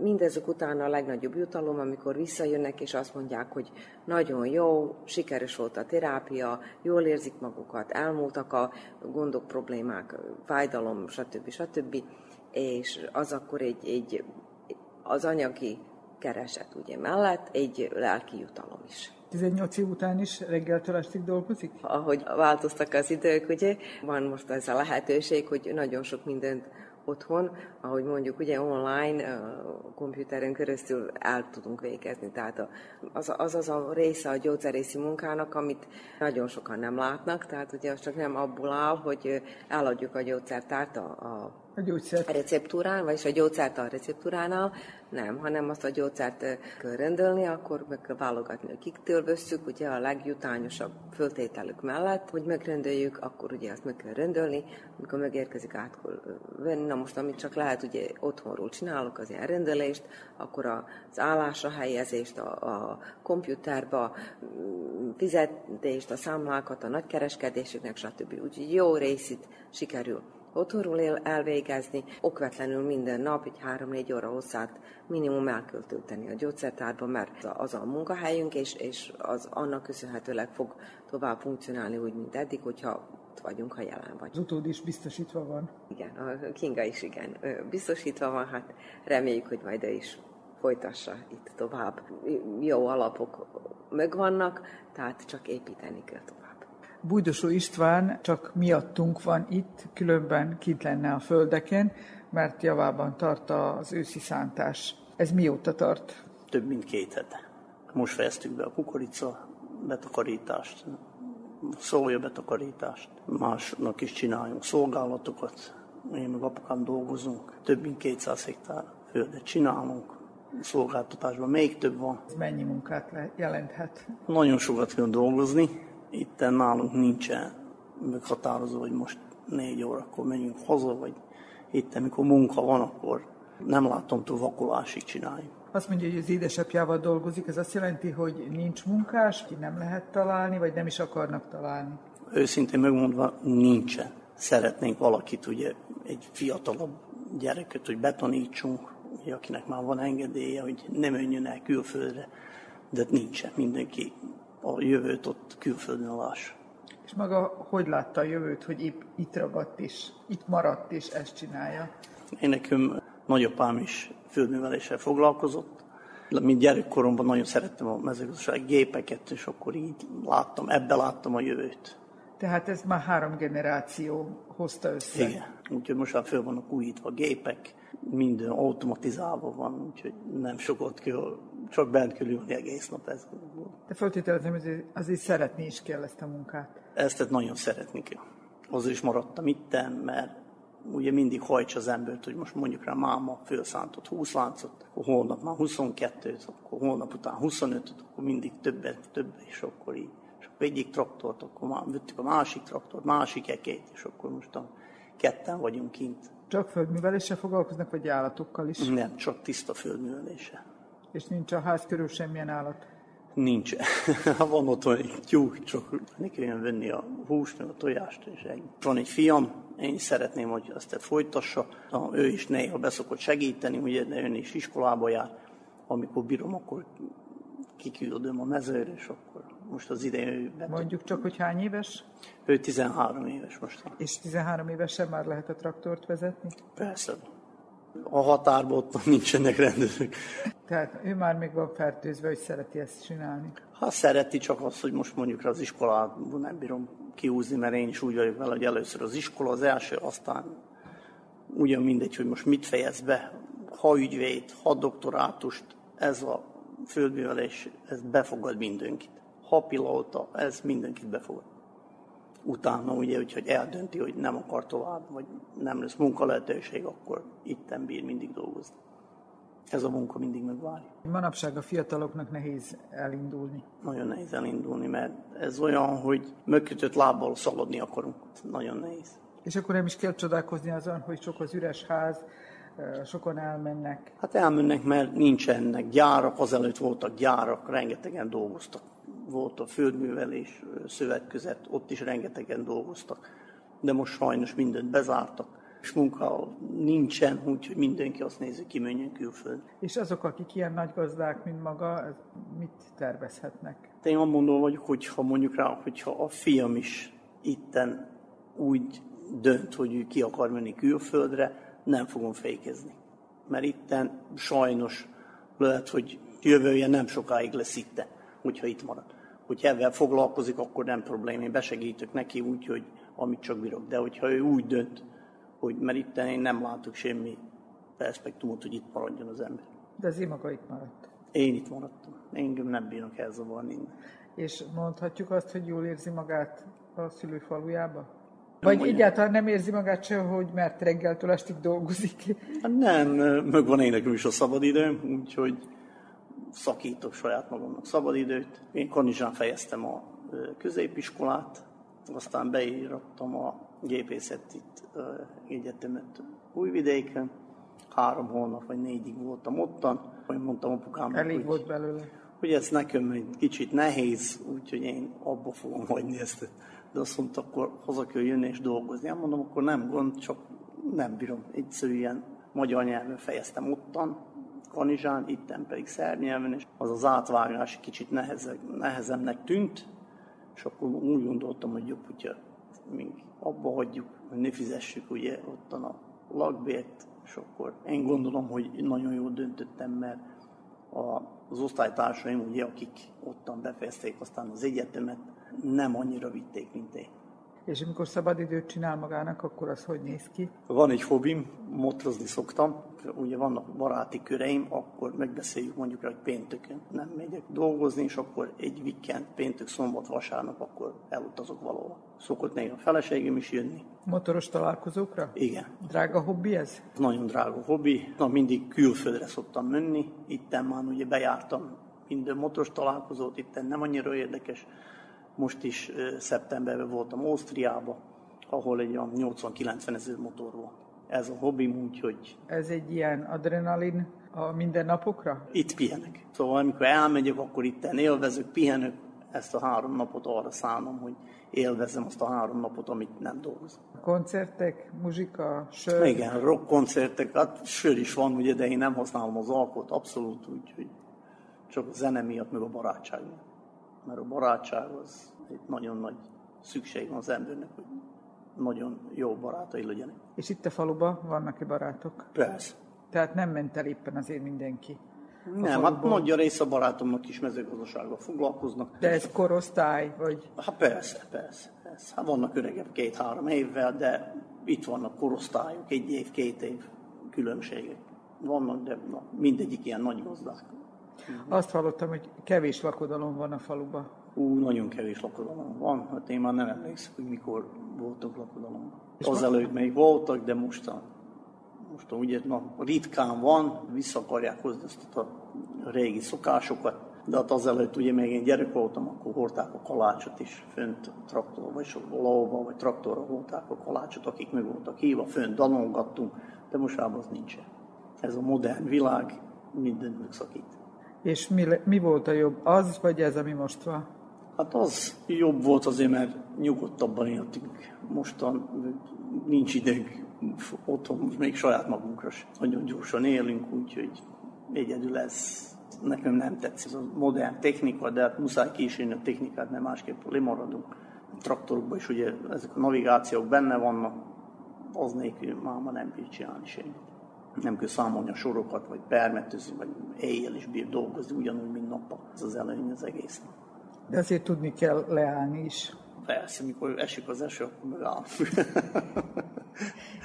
Mindezek után a legnagyobb jutalom, amikor visszajönnek és azt mondják, hogy nagyon jó, sikeres volt a terápia, jól érzik magukat, elmúltak a gondok, problémák, fájdalom, stb. stb. És az akkor egy, egy az anyagi kereset ugye mellett egy lelki jutalom is. 18 év után is reggeltől estig dolgozik? Ahogy változtak az idők, ugye, van most ez a lehetőség, hogy nagyon sok mindent otthon, ahogy mondjuk ugye online, a komputeren keresztül el tudunk végezni. Tehát az az, az a része a gyógyszerészi munkának, amit nagyon sokan nem látnak, tehát ugye az csak nem abból áll, hogy eladjuk a gyógyszertárt a, a a gyógyszert. receptúrán, vagyis a gyógyszert a receptúránál, nem, hanem azt a gyógyszert kell rendelni, akkor meg kell válogatni, kiktől veszük, ugye a legjutányosabb föltételük mellett, hogy megrendeljük, akkor ugye azt meg kell rendelni, amikor megérkezik át kell venni. Na most, amit csak lehet, ugye otthonról csinálok az ilyen rendelést, akkor az állásra helyezést, a, a komputerba, fizetést, a számlákat, a nagykereskedéseknek, stb. Úgyhogy jó részét sikerül otthonról elvégezni, okvetlenül minden nap, egy három-négy óra hosszát minimum el kell tölteni a gyógyszertárba, mert az a munkahelyünk, és, és az annak köszönhetőleg fog tovább funkcionálni úgy, mint eddig, hogyha ott vagyunk, ha jelen vagy. Az utód is biztosítva van. Igen, a Kinga is igen, biztosítva van, hát reméljük, hogy majd ő is folytassa itt tovább. Jó alapok megvannak, tehát csak építeni kell tovább. Bújdosó István csak miattunk van itt, különben kint lenne a földeken, mert javában tart az őszi szántás. Ez mióta tart? Több mint két hete. Most fejeztük be a kukorica betakarítást, szója betakarítást. Másnak is csináljunk szolgálatokat. Én meg apukám dolgozunk. Több mint 200 hektár földet csinálunk. Szolgáltatásban még több van. Ez mennyi munkát jelenthet? Nagyon sokat kell dolgozni itt nálunk nincsen meghatározó, hogy most négy órakor megyünk haza, vagy itt, amikor munka van, akkor nem látom túl vakulásig csinálni. Azt mondja, hogy az édesapjával dolgozik, ez azt jelenti, hogy nincs munkás, ki nem lehet találni, vagy nem is akarnak találni? Őszintén megmondva, nincsen. Szeretnénk valakit, ugye egy fiatalabb gyereket, hogy betanítsunk, akinek már van engedélye, hogy nem menjön el külföldre, de nincsen. Mindenki a jövőt ott külföldön láss. És maga hogy látta a jövőt, hogy épp itt ragadt is, itt maradt és ezt csinálja? Én nekem nagyapám is földműveléssel foglalkozott. Mint gyerekkoromban nagyon szerettem a mezőgazdasági gépeket, és akkor így láttam, ebbe láttam a jövőt. Tehát ez már három generáció hozta össze. Igen, úgyhogy most már föl vannak újítva gépek, minden automatizálva van, úgyhogy nem sokat kell, csak bent kell ülni egész nap. Ez. De feltételezem, hogy azért szeretni is kell ezt a munkát. Ezt nagyon szeretni kell. Azért is maradtam itten, mert ugye mindig hajts az embert, hogy most mondjuk rá máma fölszántott 20 láncot, akkor holnap már 22-t, akkor holnap után 25 akkor mindig többet, több, és akkor így. És akkor egyik traktort, akkor már vettük a másik traktort, másik ekét, és akkor most a ketten vagyunk kint. Csak földműveléssel foglalkoznak, vagy állatokkal is? Nem, csak tiszta földművelése. És nincs a ház körül semmilyen állat? Nincs. van otthon egy tyúk, csak neki kell venni a húst, meg a tojást, és egy. Van egy fiam, én szeretném, hogy azt folytassa. Ő is néha beszokott segíteni, ugye, de ön is iskolába jár. Amikor bírom, akkor kiküldöm a mezőre, és akkor most az idején... Mondjuk csak, hogy hány éves? Ő 13 éves most. És 13 évesen már lehet a traktort vezetni? Persze. A határban ott nincsenek rendezők. Tehát ő már még van fertőzve, hogy szereti ezt csinálni? Ha szereti, csak az, hogy most mondjuk az iskolában nem bírom kiúzni, mert én is úgy vagyok vele, hogy először az iskola az első, aztán ugyan mindegy, hogy most mit fejez be, ha ügyvéd, ha doktorátust, ez a földművelés, ez befogad mindenkit. Ha pilóta, ez mindenkit befogad. Utána ugye, hogy eldönti, hogy nem akar tovább, vagy nem lesz munkalehetőség, akkor itten bír mindig dolgozni. Ez a munka mindig megvárja. Manapság a fiataloknak nehéz elindulni. Nagyon nehéz elindulni, mert ez olyan, hogy megkötött lábbal szaladni akarunk. Nagyon nehéz. És akkor nem is kell csodálkozni azon, hogy sok az üres ház, sokan elmennek. Hát elmennek, mert nincsenek gyárak, azelőtt voltak gyárak, rengetegen dolgoztak. Volt a földművelés szövetközet, ott is rengetegen dolgoztak. De most sajnos mindent bezártak, és munka nincsen, úgyhogy mindenki azt nézi, ki menjen külföld. És azok, akik ilyen nagy gazdák, mint maga, mit tervezhetnek? Én mondom vagyok, hogyha mondjuk rá, hogyha a fiam is itten úgy dönt, hogy ő ki akar menni külföldre, nem fogom fékezni. Mert itten sajnos lehet, hogy jövője nem sokáig lesz itt, hogyha itt marad. Hogyha ebben foglalkozik, akkor nem probléma. Én besegítök neki úgy, hogy amit csak bírok. De hogyha ő úgy dönt, hogy mert itt én nem látok semmi perspektumot, hogy itt maradjon az ember. De az maga itt maradt. Én itt maradtam. Engem nem bírnak elzavarni. És mondhatjuk azt, hogy jól érzi magát a szülőfalujába? Vagy mondja. egyáltalán nem érzi magát sem, hogy mert reggeltől estig dolgozik? Hát nem, meg van én nekem is a szabadidőm, úgyhogy szakítok saját magamnak szabadidőt. Én Kanizsán fejeztem a középiskolát, aztán beírattam a gépészeti egyetemet Újvidéken. Három hónap vagy négyig voltam ottan, hogy mondtam apukámnak, Elég hogy, volt belőle. hogy ez nekem egy kicsit nehéz, úgyhogy én abba fogom hagyni ezt de azt mondta, akkor haza kell jönni és dolgozni. Én mondom, akkor nem gond, csak nem bírom. Egyszerűen magyar nyelven fejeztem ottan, kanizsán, itten pedig szerb nyelven, és az az átvágás kicsit nehezebb, nehezemnek tűnt, és akkor úgy gondoltam, hogy jobb, hogyha még abba hagyjuk, hogy ne fizessük ugye ottan a lakbért, és akkor én gondolom, hogy nagyon jól döntöttem, mert az osztálytársaim, ugye, akik ottan befejezték aztán az egyetemet, nem annyira vitték, mint én. És amikor szabadidőt csinál magának, akkor az hogy néz ki? Van egy hobbim, motorozni szoktam. Ugye vannak baráti köreim, akkor megbeszéljük mondjuk, hogy péntökön nem megyek dolgozni, és akkor egy weekend, péntek, szombat, vasárnap, akkor elutazok valahol. Szokott néha a feleségem is jönni. Motoros találkozókra? Igen. Drága hobbi ez? Nagyon drága hobbi. Na, mindig külföldre szoktam menni. Itten már ugye bejártam minden motoros találkozót, itten nem annyira érdekes most is szeptemberben voltam Ausztriába, ahol egy olyan 80-90 ezer motor volt. Ez a hobbi, úgyhogy... Ez egy ilyen adrenalin a mindennapokra? Itt pihenek. Szóval amikor elmegyek, akkor itt élvezek, pihenök, ezt a három napot arra szánom, hogy élvezem azt a három napot, amit nem dolgozom. Koncertek, muzsika, sör? Igen, rock koncertek, hát sör is van, ugye, de én nem használom az alkot, abszolút, úgyhogy csak a zene miatt, meg a barátság miatt mert a barátság az egy nagyon nagy szükség van az embernek, hogy nagyon jó barátai legyenek. És itt a faluban vannak-e barátok? Persze. Tehát nem ment el éppen azért mindenki? Nem, hát nagy része a barátomnak is mezőgazdasággal foglalkoznak. De ez korosztály, vagy? Hát persze, persze. persze. Hát vannak öregebb két-három évvel, de itt vannak korosztályok, egy év, két év különbségek. Vannak, de na, mindegyik ilyen nagy gazdák. Azt hallottam, hogy kevés lakodalom van a faluban. Ú, nagyon kevés lakodalom van. Hát én már nem emlékszem, hogy mikor voltak lakodalomban. Azelőtt még voltak, de mostan, mostan ugye na, ritkán van, vissza akarják hozni ezt a régi szokásokat. De hát azelőtt ugye még én gyerek voltam, akkor hordták a kalácsot is fönt traktorba, vagy lóba, vagy traktorra hordták a kalácsot, akik meg voltak hívva, fönt dalolgattunk, de most az nincsen. Ez a modern világ minden megszakít. És mi, mi volt a jobb, az vagy ez, ami most van? Hát az jobb volt azért, mert nyugodtabban éltünk. Mostan nincs időnk otthon, még saját magunkra sem. Nagyon gyorsan élünk, úgyhogy egyedül ez nekem nem tetszik. Ez a modern technika, de hát muszáj kísérni a technikát, mert másképp lemaradunk. A traktorokban is ugye ezek a navigációk benne vannak, az nélkül máma nem bír csinálni semmit. Nem kell számolni a sorokat, vagy permetőzni, vagy éjjel is bír dolgozni, ugyanúgy, mint nappal. Ez az előny az egésznek. De azért tudni kell leállni is. Persze, mikor esik az eső, akkor megáll.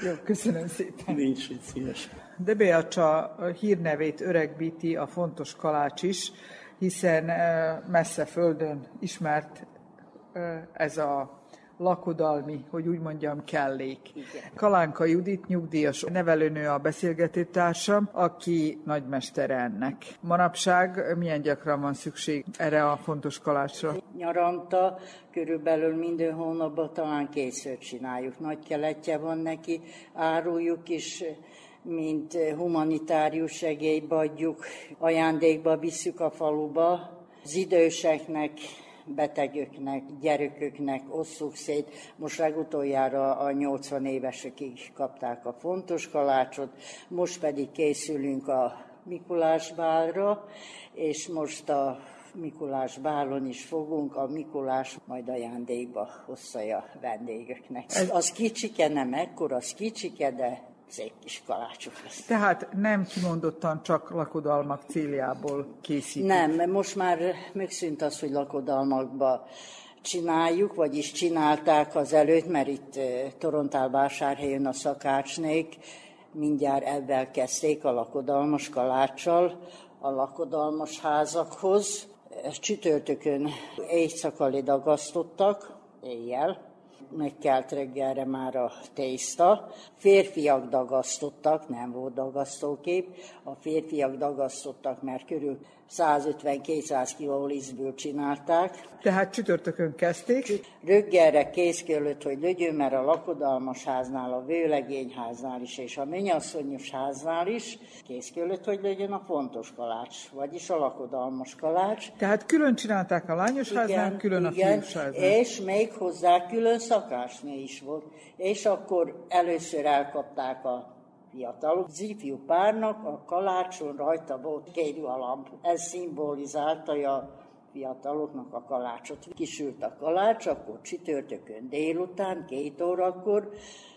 Jó, köszönöm szépen. Nincs itt szíves. De Beacsa hírnevét öregbíti a fontos kalács is, hiszen messze földön ismert ez a lakodalmi, hogy úgy mondjam, kellék. Igen. Kalánka Judit nyugdíjas nevelőnő a beszélgető társam, aki nagymestere ennek. Manapság milyen gyakran van szükség erre a fontos kalácsra? Nyaranta körülbelül minden hónapban talán készült csináljuk. Nagy keletje van neki, áruljuk is, mint humanitárius segélybe adjuk, ajándékba visszük a faluba, az időseknek betegöknek, gyereköknek osszuk szét. Most legutoljára a 80 évesek kapták a fontos kalácsot, most pedig készülünk a Mikulás bálra, és most a Mikulás bálon is fogunk, a Mikulás majd ajándékba hozza a vendégeknek. Az kicsike, nem ekkor, az kicsike, de szép kis kalácsok lesz. Tehát nem kimondottan csak lakodalmak céljából készítik? Nem, most már megszűnt az, hogy lakodalmakba csináljuk, vagyis csinálták az előtt, mert itt Torontálvásárhelyen a szakácsnék mindjárt ebben kezdték a lakodalmas kaláccsal a lakodalmas házakhoz. Csütörtökön éjszakali dagasztottak, éjjel, megkelt reggelre már a tészta. Férfiak dagasztottak, nem volt dagasztókép, a férfiak dagasztottak, mert körül 150-200 kg lisztből csinálták. Tehát csütörtökön kezdték? Röggelre kész kellett, hogy legyön, mert a lakodalmas háznál, a vőlegényháznál is, és a mennyasszonyos háznál is kész kellett, hogy legyen a fontos kalács, vagyis a lakodalmas kalács. Tehát külön csinálták a lányos igen, háznál, külön igen, a fiús háznál. És még hozzá külön szakásné is volt. És akkor először elkapták a fiatalok. Az ifjú párnak a kalácson rajta volt lamp. Ez szimbolizálta a fiataloknak a kalácsot. Kisült a kalács, akkor csütörtökön délután, két órakor,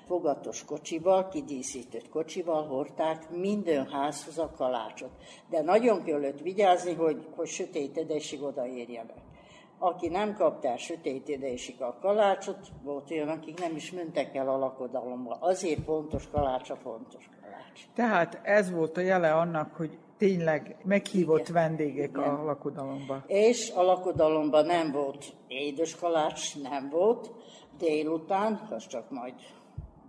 fogatos kocsival, kidíszített kocsival hordták minden házhoz a kalácsot. De nagyon kellett vigyázni, hogy, hogy sötétedésig odaérjenek. Aki nem kapta el sötétedésig a kalácsot, volt olyan, akik nem is mentek el a lakodalomba. Azért fontos kalácsa fontos kalács. Tehát ez volt a jele annak, hogy tényleg meghívott Igen. vendégek Igen. a lakodalomba. És a lakodalomban nem volt édes kalács, nem volt délután, az csak majd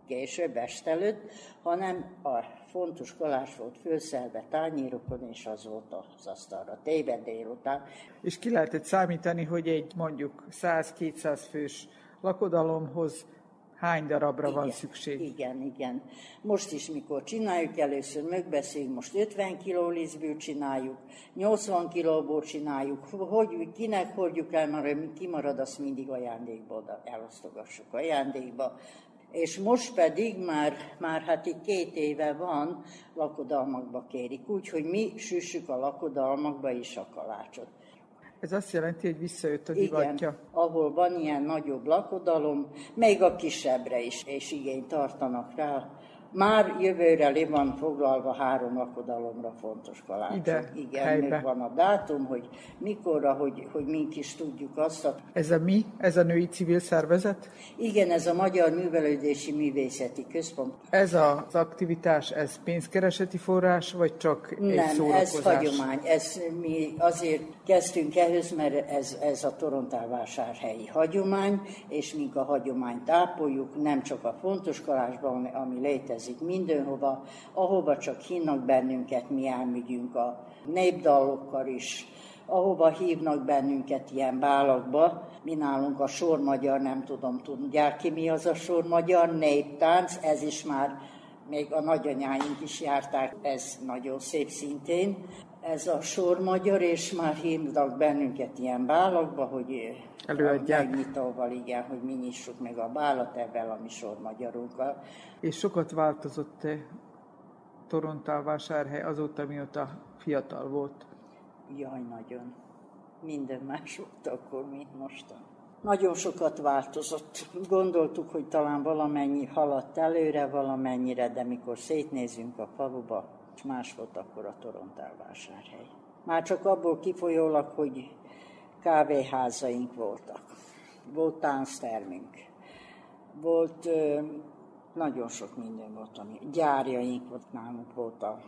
később, estelőtt, hanem a fontos kalács volt főszelve tányérokon, és az volt az asztalra téve délután. És ki lehetett számítani, hogy egy mondjuk 100-200 fős lakodalomhoz hány darabra igen, van szükség? Igen, igen. Most is, mikor csináljuk, először megbeszéljük, most 50 kg lisztből csináljuk, 80 kilóból csináljuk, hogy kinek hordjuk el, mert kimarad, azt mindig ajándékba elosztogassuk ajándékba és most pedig már, már hát itt két éve van, lakodalmakba kérik, úgyhogy mi süssük a lakodalmakba is a kalácsot. Ez azt jelenti, hogy visszajött a divatja? Igen, ahol van ilyen nagyobb lakodalom, még a kisebbre is, és igényt tartanak rá, már jövőre le van foglalva három lakodalomra fontos kalácsok. Ide, Igen, helybe. van a dátum, hogy mikorra, hogy, hogy mink is tudjuk azt. A... Ez a mi? Ez a női civil szervezet? Igen, ez a Magyar Művelődési Művészeti Központ. Ez az aktivitás, ez pénzkereseti forrás, vagy csak egy Nem, szórakozás? ez hagyomány. Ez mi azért kezdtünk ehhez, mert ez, ez a Torontálvásárhelyi hagyomány, és mink a hagyományt ápoljuk, nem csak a fontos kalácsban, ami létezik, létezik mindenhova, ahova csak hinnak bennünket, mi elmegyünk a népdalokkal is, ahova hívnak bennünket ilyen bálakba. Mi nálunk a sor magyar, nem tudom, tudják ki mi az a sor magyar, néptánc, ez is már még a nagyanyáink is járták, ez nagyon szép szintén. Ez a sor magyar, és már hívnak bennünket ilyen bálakba, hogy Előadják. megnyitóval, igen, hogy mi nyissuk meg a bálat ebben a mi sor magyarunkkal. És sokat változott-e Torontálvásárhely azóta, mióta fiatal volt? Jaj, nagyon. Minden más volt akkor, mint mostan. Nagyon sokat változott. Gondoltuk, hogy talán valamennyi haladt előre, valamennyire, de mikor szétnézünk a faluba, más volt akkor a Torontálvásárhely. Már csak abból kifolyólag, hogy kávéházaink voltak. Volt tánctermünk. Volt ö, nagyon sok minden volt, ami gyárjaink volt nálunk, volt a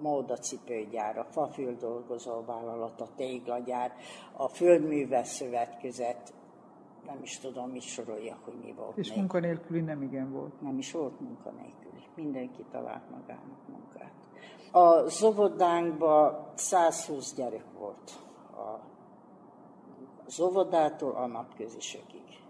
módacipőgyár, a fafüldolgozó vállalat, a téglagyár, a földműves szövetkezet, nem is tudom, mit sorolja, hogy mi volt. És még. munkanélküli nem igen volt. Nem is volt munkanélküli. Mindenki talált magának munkát. A zobodánkban 120 gyerek volt. A az óvodától a napközisökig.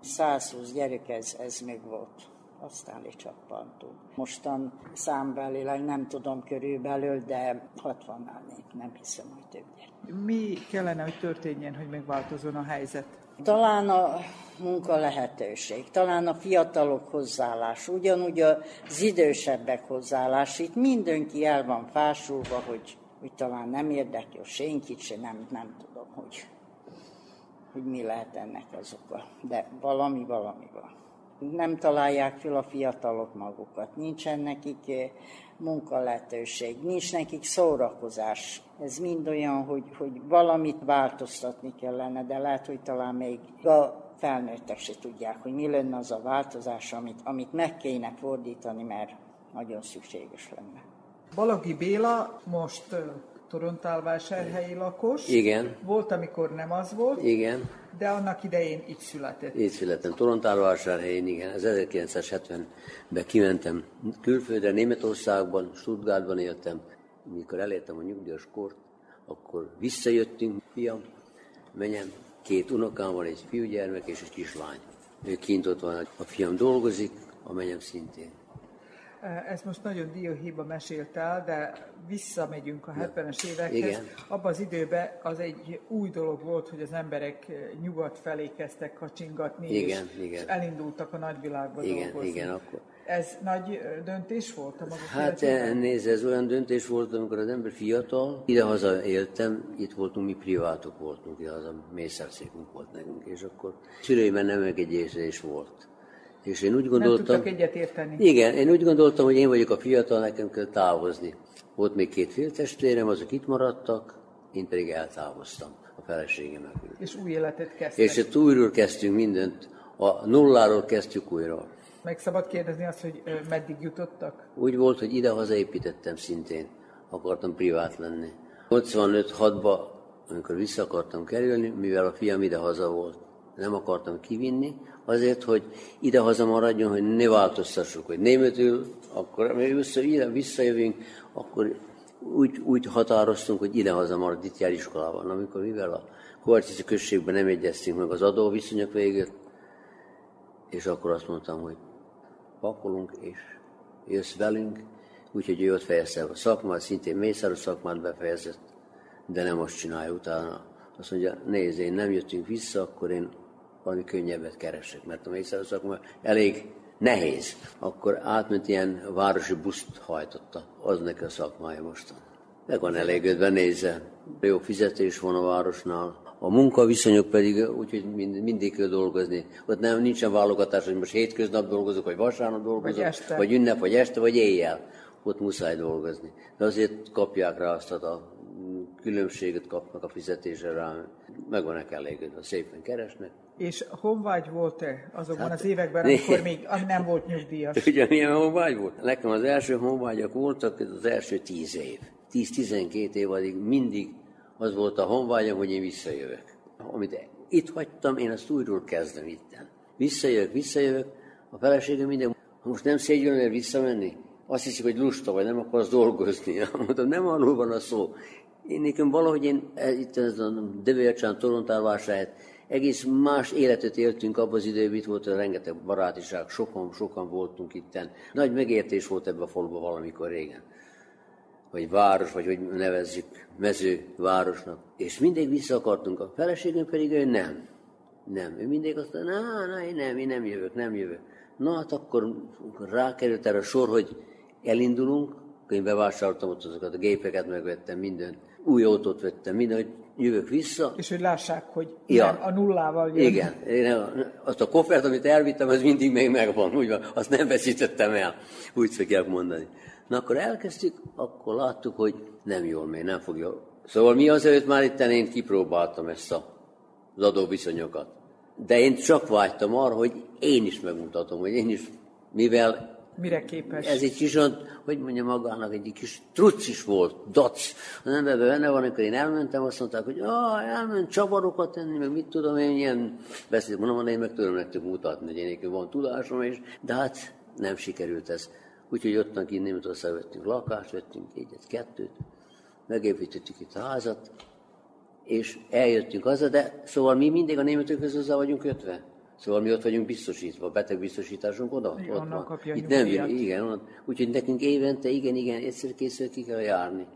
120 gyerek, ez, ez még volt. Aztán lecsappantunk. Mostan számbelileg nem tudom körülbelül, de 60-nál nem hiszem, hogy több gyerek. Mi kellene, hogy történjen, hogy megváltozzon a helyzet? Talán a munka lehetőség, talán a fiatalok hozzáállás, ugyanúgy az idősebbek hozzáállás. Itt mindenki el van fásulva, hogy, hogy talán nem érdekli senkit se, nem, nem tudom, hogy, hogy mi lehet ennek az oka. De valami, valami van. Nem találják fel a fiatalok magukat, nincsen nekik eh, munkalehetőség, nincs nekik szórakozás. Ez mind olyan, hogy, hogy valamit változtatni kellene, de lehet, hogy talán még a felnőttek se tudják, hogy mi lenne az a változás, amit, amit meg kéne fordítani, mert nagyon szükséges lenne. Balagi Béla most Torontálvásárhelyi lakos. Igen. Volt, amikor nem az volt. Igen. De annak idején itt született. Így születtem. Torontálvásárhelyen, igen. Az 1970-ben kimentem külföldre, Németországban, Stuttgartban éltem. Mikor elértem a nyugdíjas kort, akkor visszajöttünk, fiam, menyem, két unokám van, egy fiúgyermek és egy kislány. Ő kint ott van, a fiam dolgozik, a menyem szintén. Ez most nagyon dióhéjba meséltál, de visszamegyünk a 70-es évekhez. Igen. Abban az időben az egy új dolog volt, hogy az emberek nyugat felé kezdtek kacsingatni, Igen, és, igen. és elindultak a nagyvilágba Igen, dolgozni. igen, akkor. Ez nagy döntés volt a maga Hát nézd, ez olyan döntés volt, amikor az ember fiatal, idehaza éltem, itt voltunk, mi privátok voltunk, idehaza mészárszékunk volt nekünk, és akkor szüleimben nem megegyezés volt. És én úgy Nem gondoltam... tudtak egyet érteni. Igen, én úgy gondoltam, hogy én vagyok a fiatal, nekem kell távozni. Volt még két féltestvérem, azok itt maradtak, én pedig eltávoztam a feleségemmel. És új életet kezdtek. És itt újról kezdtünk mindent, a nulláról kezdtük újra. Meg szabad kérdezni azt, hogy meddig jutottak? Úgy volt, hogy ide-haza építettem szintén, akartam privát lenni. 85-6-ba, amikor vissza akartam kerülni, mivel a fiam ide-haza volt, nem akartam kivinni, azért, hogy ide-haza maradjon, hogy ne változtassuk, hogy németül, akkor mi vissza, ide, visszajövünk, akkor úgy, úgy határoztunk, hogy ide-haza marad, itt jár iskolában. Amikor mivel a Kovácsici községben nem egyeztünk meg az adóviszonyok végét, és akkor azt mondtam, hogy pakolunk, és jössz velünk, úgyhogy ő ott fejezte a szakmát, szintén mészáros szakmát befejezett, de nem azt csinálja utána. Azt mondja, nézd, én nem jöttünk vissza, akkor én valami könnyebbet keresek, mert a mészáros szakma elég nehéz. Akkor átment ilyen városi buszt hajtotta, az neki a szakmája mostan. Meg van elégedve, nézze. Jó fizetés van a városnál. A munkaviszonyok pedig úgy, hogy mind, mindig kell dolgozni. Ott nem, nincsen válogatás, hogy most hétköznap dolgozok, vagy vasárnap dolgozok, Vagy este. vagy ünnep, vagy este, vagy éjjel. Ott muszáj dolgozni. De azért kapják rá azt a különbséget kapnak a fizetésre rá. Meg vannak elégedve, szépen keresnek. És honvágy volt-e azokban Hát, az években, amikor még nem volt nyugdíjas? Ugyanilyen honvágy volt? Nekem az első honvágyak voltak az első tíz év. 10-12 év addig mindig az volt a honvágyam, hogy én visszajövök. Amit itt hagytam, én azt újról kezdem itten. Visszajövök, visszajövök, a feleségem minden, ha most nem szégyülnél visszamenni, azt hiszik, hogy lusta vagy, nem akarsz dolgozni. Mondom, nem arról van a szó. Én nekem valahogy én e, itt ez a Devércsán, Torontálvásárhelyet, egész más életet éltünk abban az időben, itt volt a rengeteg barátiság, sokan, sokan voltunk itten. Nagy megértés volt ebbe a faluba valamikor régen. vagy város, vagy hogy nevezzük, mezővárosnak. És mindig vissza akartunk, a feleségem pedig ő nem. Nem, ő mindig azt mondta, na, na, én nem, én nem jövök, nem jövök. Na hát akkor rákerült erre a sor, hogy elindulunk, én bevásároltam ott azokat a gépeket, megvettem mindent, új autót vettem, minden, hogy jövök vissza. És hogy lássák, hogy ja. nem a nullával jön. Igen, én azt a koffert, amit elvittem, az mindig még megvan, úgy van, azt nem veszítettem el, úgy szokják mondani. Na akkor elkezdtük, akkor láttuk, hogy nem jól megy, nem fog jól. Szóval mi azért már itt én kipróbáltam ezt a, az adóviszonyokat. De én csak vágytam arra, hogy én is megmutatom, hogy én is, mivel Mire képes? Ez egy kis, hogy mondja magának, egy kis truc is volt, dac. Az emberben benne van, amikor én elmentem, azt mondták, hogy ah, elment csavarokat tenni, meg mit tudom én, ilyen beszél, mondom, én meg tudom nektek mutatni, hogy én van tudásom is, de hát nem sikerült ez. Úgyhogy ottan kint Németország vettünk lakást, vettünk egyet, kettőt, megépítettük itt a házat, és eljöttünk haza, de szóval mi mindig a németekhez hozzá vagyunk kötve. Szóval mi ott vagyunk biztosítva, a betegbiztosításunk oda, igen, ott van. Kapja Itt nem igen, úgyhogy nekünk évente, igen, igen, egyszer készül ki kell járni.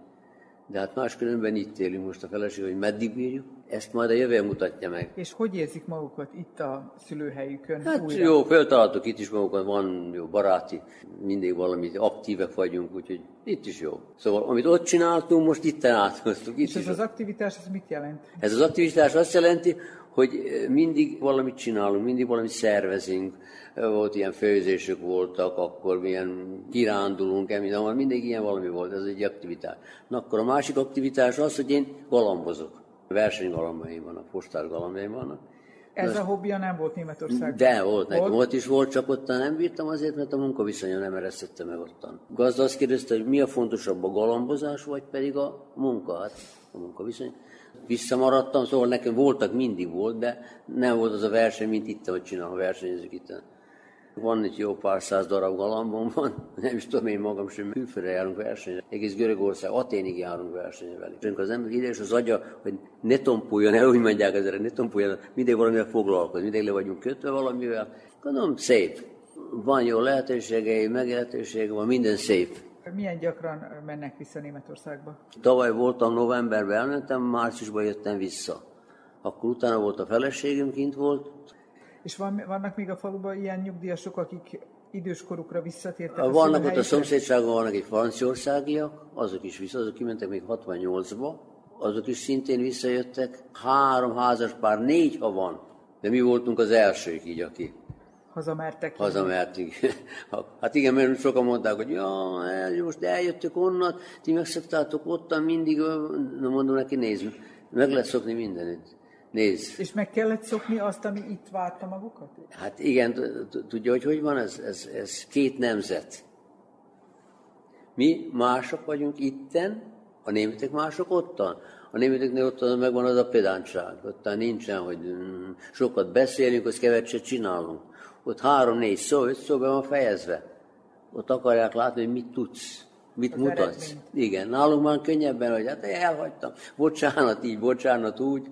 De hát máskülönben itt élünk most a feleség, hogy meddig bírjuk, ezt majd a jövő mutatja meg. És hogy érzik magukat itt a szülőhelyükön? Hát újra? jó, feltaláltuk itt is magukat, van jó baráti, mindig valami aktívek vagyunk, úgyhogy itt is jó. Szóval amit ott csináltunk, most itt áthoztuk. Itt És ez az aktivitás, ez mit jelent? Ez az aktivitás azt jelenti, hogy mindig valamit csinálunk, mindig valamit szervezünk. Volt ilyen főzések voltak, akkor milyen kirándulunk, minden, mindig ilyen valami volt, ez egy aktivitás. Na akkor a másik aktivitás az, hogy én galambozok. Versenygalambaim vannak, postás galambjaim vannak. Ez Most, a hobbija nem volt Németországban? De volt, nekem volt is volt, csak ott nem bírtam azért, mert a munkaviszonya nem eresztette meg ottan. Gazda azt kérdezte, hogy mi a fontosabb, a galambozás, vagy pedig a munka, hát a munkaviszony visszamaradtam, szóval nekem voltak, mindig volt, de nem volt az a verseny, mint itt, hogy csinálom, versenyezők itt. Van egy jó pár száz darab galambom van, nem is tudom én magam sem, külföldre járunk versenyre. Egész Görögország, Aténig járunk versenyre velük. Az ember ide és az agya, hogy ne tompuljon el, úgy mondják ezzel, ne tompuljon mindig valamivel foglalkozni, mindig le vagyunk kötve valamivel. Gondolom, szép. Van jó lehetőségei, megélhetőség van, minden szép. Milyen gyakran mennek vissza Németországba? Tavaly voltam novemberben, elmentem, márciusban jöttem vissza. Akkor utána volt a feleségem, kint volt. És van, vannak még a faluban ilyen nyugdíjasok, akik időskorukra visszatértek? Vannak ott a szomszédságban, vannak egy franciaországiak, azok is vissza, azok kimentek még 68-ba, azok is szintén visszajöttek. Három házas pár, négy ha van, de mi voltunk az elsők így, aki Hazamertek? Hazamertünk. Hát igen, mert sokan mondták, hogy ja, most eljöttök onnan, ti megszoktátok ottan mindig, na mondom neki, nézd, meg lehet szokni mindenit. Nézd. És meg kellett szokni azt, ami itt várta magukat? Hát igen, tudja, hogy hogy van ez? Ez, ez két nemzet. Mi mások vagyunk itten, a németek mások ottan. A németeknél ott megvan az a pedántság, ottan nincsen, hogy mm, sokat beszélünk, az keveset csinálunk ott három-négy szó, öt szó be van fejezve. Ott akarják látni, hogy mit tudsz, mit az mutatsz. Eredményt. Igen, nálunk már könnyebben, hogy hát elhagytam, bocsánat így, bocsánat úgy,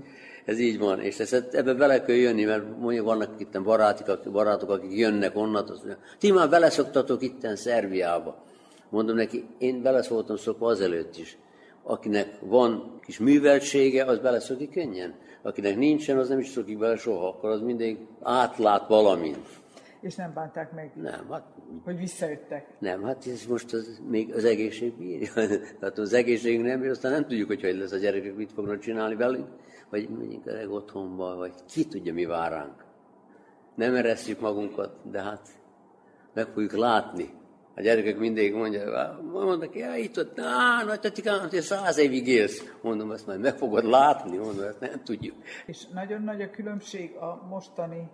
ez így van, és ezt, ebbe bele kell jönni, mert mondjuk vannak itt barátok, barátok, akik jönnek onnan, azt mondja, ti már beleszoktatok itten Szerbiába. Mondom neki, én beleszóltam szokva azelőtt is. Akinek van kis műveltsége, az beleszokik könnyen. Akinek nincsen, az nem is szokik bele soha, akkor az mindig átlát valamint. És nem bánták meg? Nem, hát... Hogy visszajöttek? Nem, hát ez most az, még az egészség bírja. Tehát az egészségünk nem bír, aztán nem tudjuk, hogy hogy lesz a gyerekek, mit fognak csinálni velünk, vagy öreg otthonba, vagy ki tudja, mi vár ránk. Nem eresztjük magunkat, de hát meg fogjuk látni. A gyerekek mindig mondja, mondnak, ja, itt ott, á, nagy tetikám, hogy száz évig élsz. Mondom, ezt majd meg fogod látni, mondom, ezt nem tudjuk. És nagyon nagy a különbség a mostani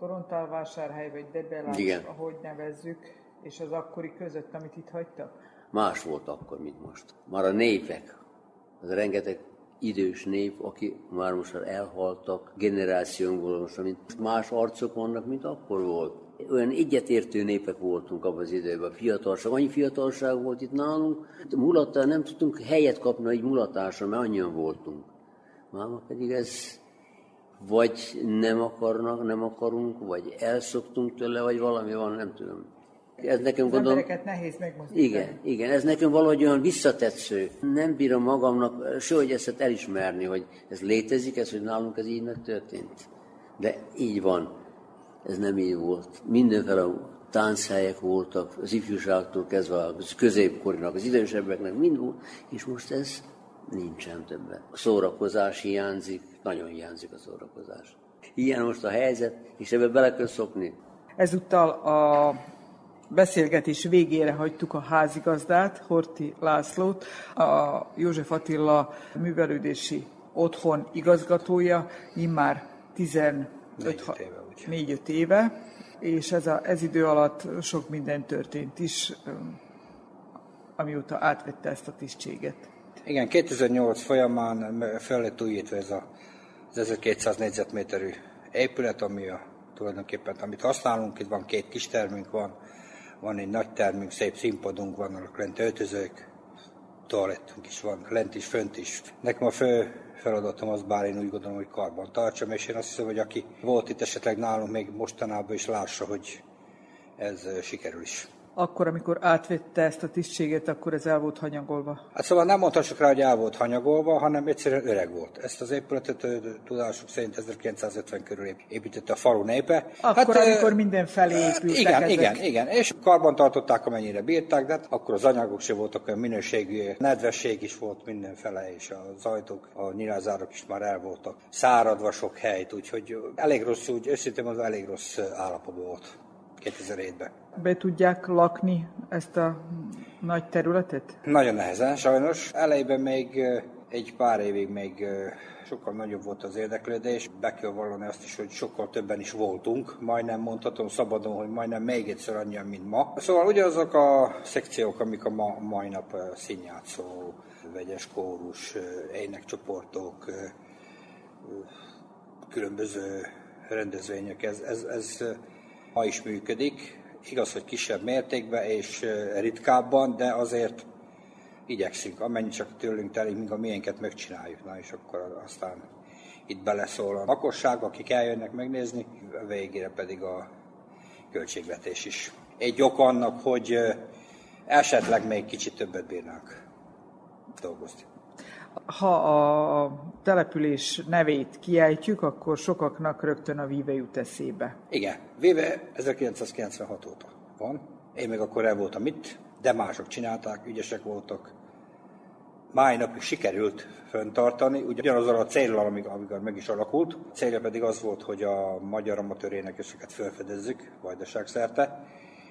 Torontálvásárhely vagy Debelás, Igen. ahogy nevezzük, és az akkori között, amit itt hagytak? Más volt akkor, mint most. Már a népek, az rengeteg idős nép, aki már most elhaltak generációnkból, most mint más arcok vannak, mint akkor volt. Olyan egyetértő népek voltunk abban az időben, fiatalság, annyi fiatalság volt itt nálunk, mulattal nem tudtunk helyet kapni egy mulatásra, mert annyian voltunk. Máma pedig ez vagy nem akarnak, nem akarunk, vagy elszoktunk tőle, vagy valami van, nem tudom. Ez nekem Az gondolom, nehéz megmozdítani. igen, igen, ez nekem valahogy olyan visszatetsző. Nem bírom magamnak sehogy ezt elismerni, hogy ez létezik, ez, hogy nálunk ez így megtörtént. De így van. Ez nem így volt. Mindenféle tánchelyek voltak, az ifjúságtól kezdve a középkorinak, az idősebbeknek mind volt, és most ez nincsen többen. A szórakozás hiányzik, nagyon hiányzik a szórakozás. Ilyen most a helyzet, és ebbe bele kell szokni. Ezúttal a beszélgetés végére hagytuk a házigazdát, Horti Lászlót, a József Attila művelődési otthon igazgatója, immár 15 4-5 éve, és ez, a, ez idő alatt sok minden történt is, amióta átvette ezt a tisztséget. Igen, 2008 folyamán fel lett újítva ez a, az 1200 négyzetméterű épület, ami a, tulajdonképpen, amit használunk, itt van két kis termünk, van, van egy nagy termünk, szép színpadunk, vannak lent öltözők, toalettünk is van, lent is, fönt is. Nekem a fő feladatom az, bár én úgy gondolom, hogy karban tartsam, és én azt hiszem, hogy aki volt itt esetleg nálunk még mostanában is lássa, hogy ez sikerül is akkor, amikor átvette ezt a tisztséget, akkor ez el volt hanyagolva? Hát szóval nem mondhassuk rá, hogy el volt hanyagolva, hanem egyszerűen öreg volt. Ezt az épületet tudásuk szerint 1950 körül építette a falu népe. Akkor, hát, amikor minden felé épültek Igen, ezek. igen, igen. És karban tartották, amennyire bírták, de hát akkor az anyagok se voltak olyan minőségű, nedvesség is volt mindenfele, és az ajtók, a nyilázárok is már el voltak száradva sok helyt, úgyhogy elég rossz, úgy őszintén az elég rossz állapotban volt. 2007-ben. Be tudják lakni ezt a nagy területet? Nagyon nehezen, sajnos. Elejében még egy pár évig még sokkal nagyobb volt az érdeklődés. Be kell vallani azt is, hogy sokkal többen is voltunk. Majdnem mondhatom szabadon, hogy majdnem még egyszer annyian, mint ma. Szóval ugyanazok a szekciók, amik a ma, mai nap színjátszó, vegyes kórus, énekcsoportok, különböző rendezvények, ez, ez, ez ma is működik. Igaz, hogy kisebb mértékben és ritkábban, de azért igyekszünk, amennyi csak tőlünk telik, míg a miénket megcsináljuk. Na és akkor aztán itt beleszól a lakosság, akik eljönnek megnézni, a végére pedig a költségvetés is. Egy ok annak, hogy esetleg még kicsit többet bírnánk dolgozni. Ha a település nevét kiejtjük, akkor sokaknak rögtön a Vive jut eszébe. Igen, Vive 1996 óta van. Én még akkor el voltam itt, de mások csinálták, ügyesek voltak. Máj napig sikerült föntartani, ugyanazzal a célral, amíg, amikor meg is alakult. A célja pedig az volt, hogy a magyar amatőr énekeseket felfedezzük vajdaság szerte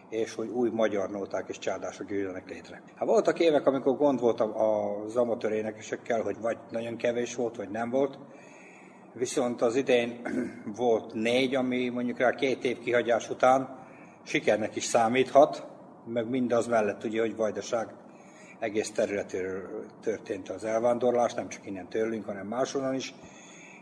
és hogy új magyar nóták és csádások jöjjenek létre. Hát voltak évek, amikor gond volt az amatőr énekesekkel, hogy vagy nagyon kevés volt, vagy nem volt, viszont az idén volt négy, ami mondjuk rá két év kihagyás után sikernek is számíthat, meg mindaz mellett ugye, hogy Vajdaság egész területéről történt az elvándorlás, nem csak innen tőlünk, hanem máshonnan is,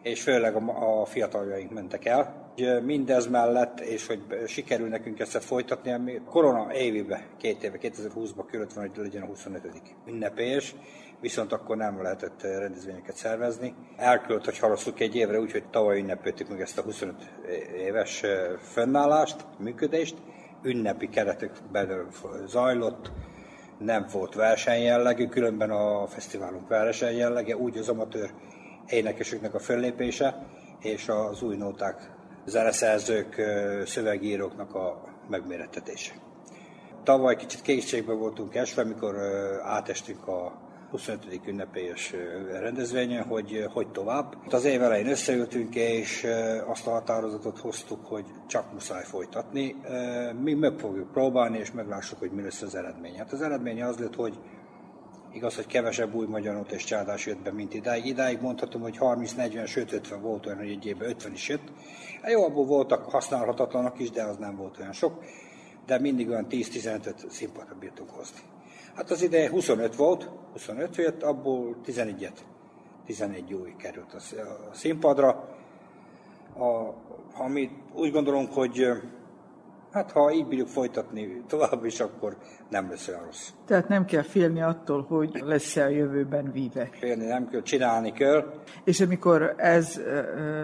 és főleg a, a fiataljaink mentek el. Mindez mellett, és hogy sikerül nekünk ezt folytatni, ami korona évében, két éve, 2020-ban körött van, hogy legyen a 25. ünnepés, viszont akkor nem lehetett rendezvényeket szervezni. Elkölt, hogy halasszuk egy évre, úgyhogy tavaly ünnepeltük meg ezt a 25 éves fennállást, működést. Ünnepi keretek zajlott, nem volt versenyjellegű, különben a fesztiválunk versenyjellege, úgy az amatőr énekeseknek a föllépése, és az új nóták zeneszerzők, szövegíróknak a megmérettetése. Tavaly kicsit készségben voltunk esve, amikor átestünk a 25. ünnepélyes rendezvényen, hogy hogy tovább. Az év elején összeültünk, és azt a határozatot hoztuk, hogy csak muszáj folytatni. Mi meg fogjuk próbálni, és meglássuk, hogy mi lesz az eredmény. Hát az eredmény az lett, hogy Igaz, hogy kevesebb új magyar és csádás jött be, mint idáig. Idáig mondhatom, hogy 30-40, sőt 50 volt olyan, hogy egy évben 50 is jött. Hát jó, abból voltak használhatatlanak is, de az nem volt olyan sok. De mindig olyan 10-15-öt színpadra bírtunk hozni. Hát az ideje 25 volt, 25 jött, abból 11-et, 11 új került a színpadra. A, amit úgy gondolom, hogy Hát ha így bírjuk folytatni tovább is, akkor nem lesz olyan rossz. Tehát nem kell félni attól, hogy lesz-e a jövőben víve. Félni nem kell, csinálni kell. És amikor ez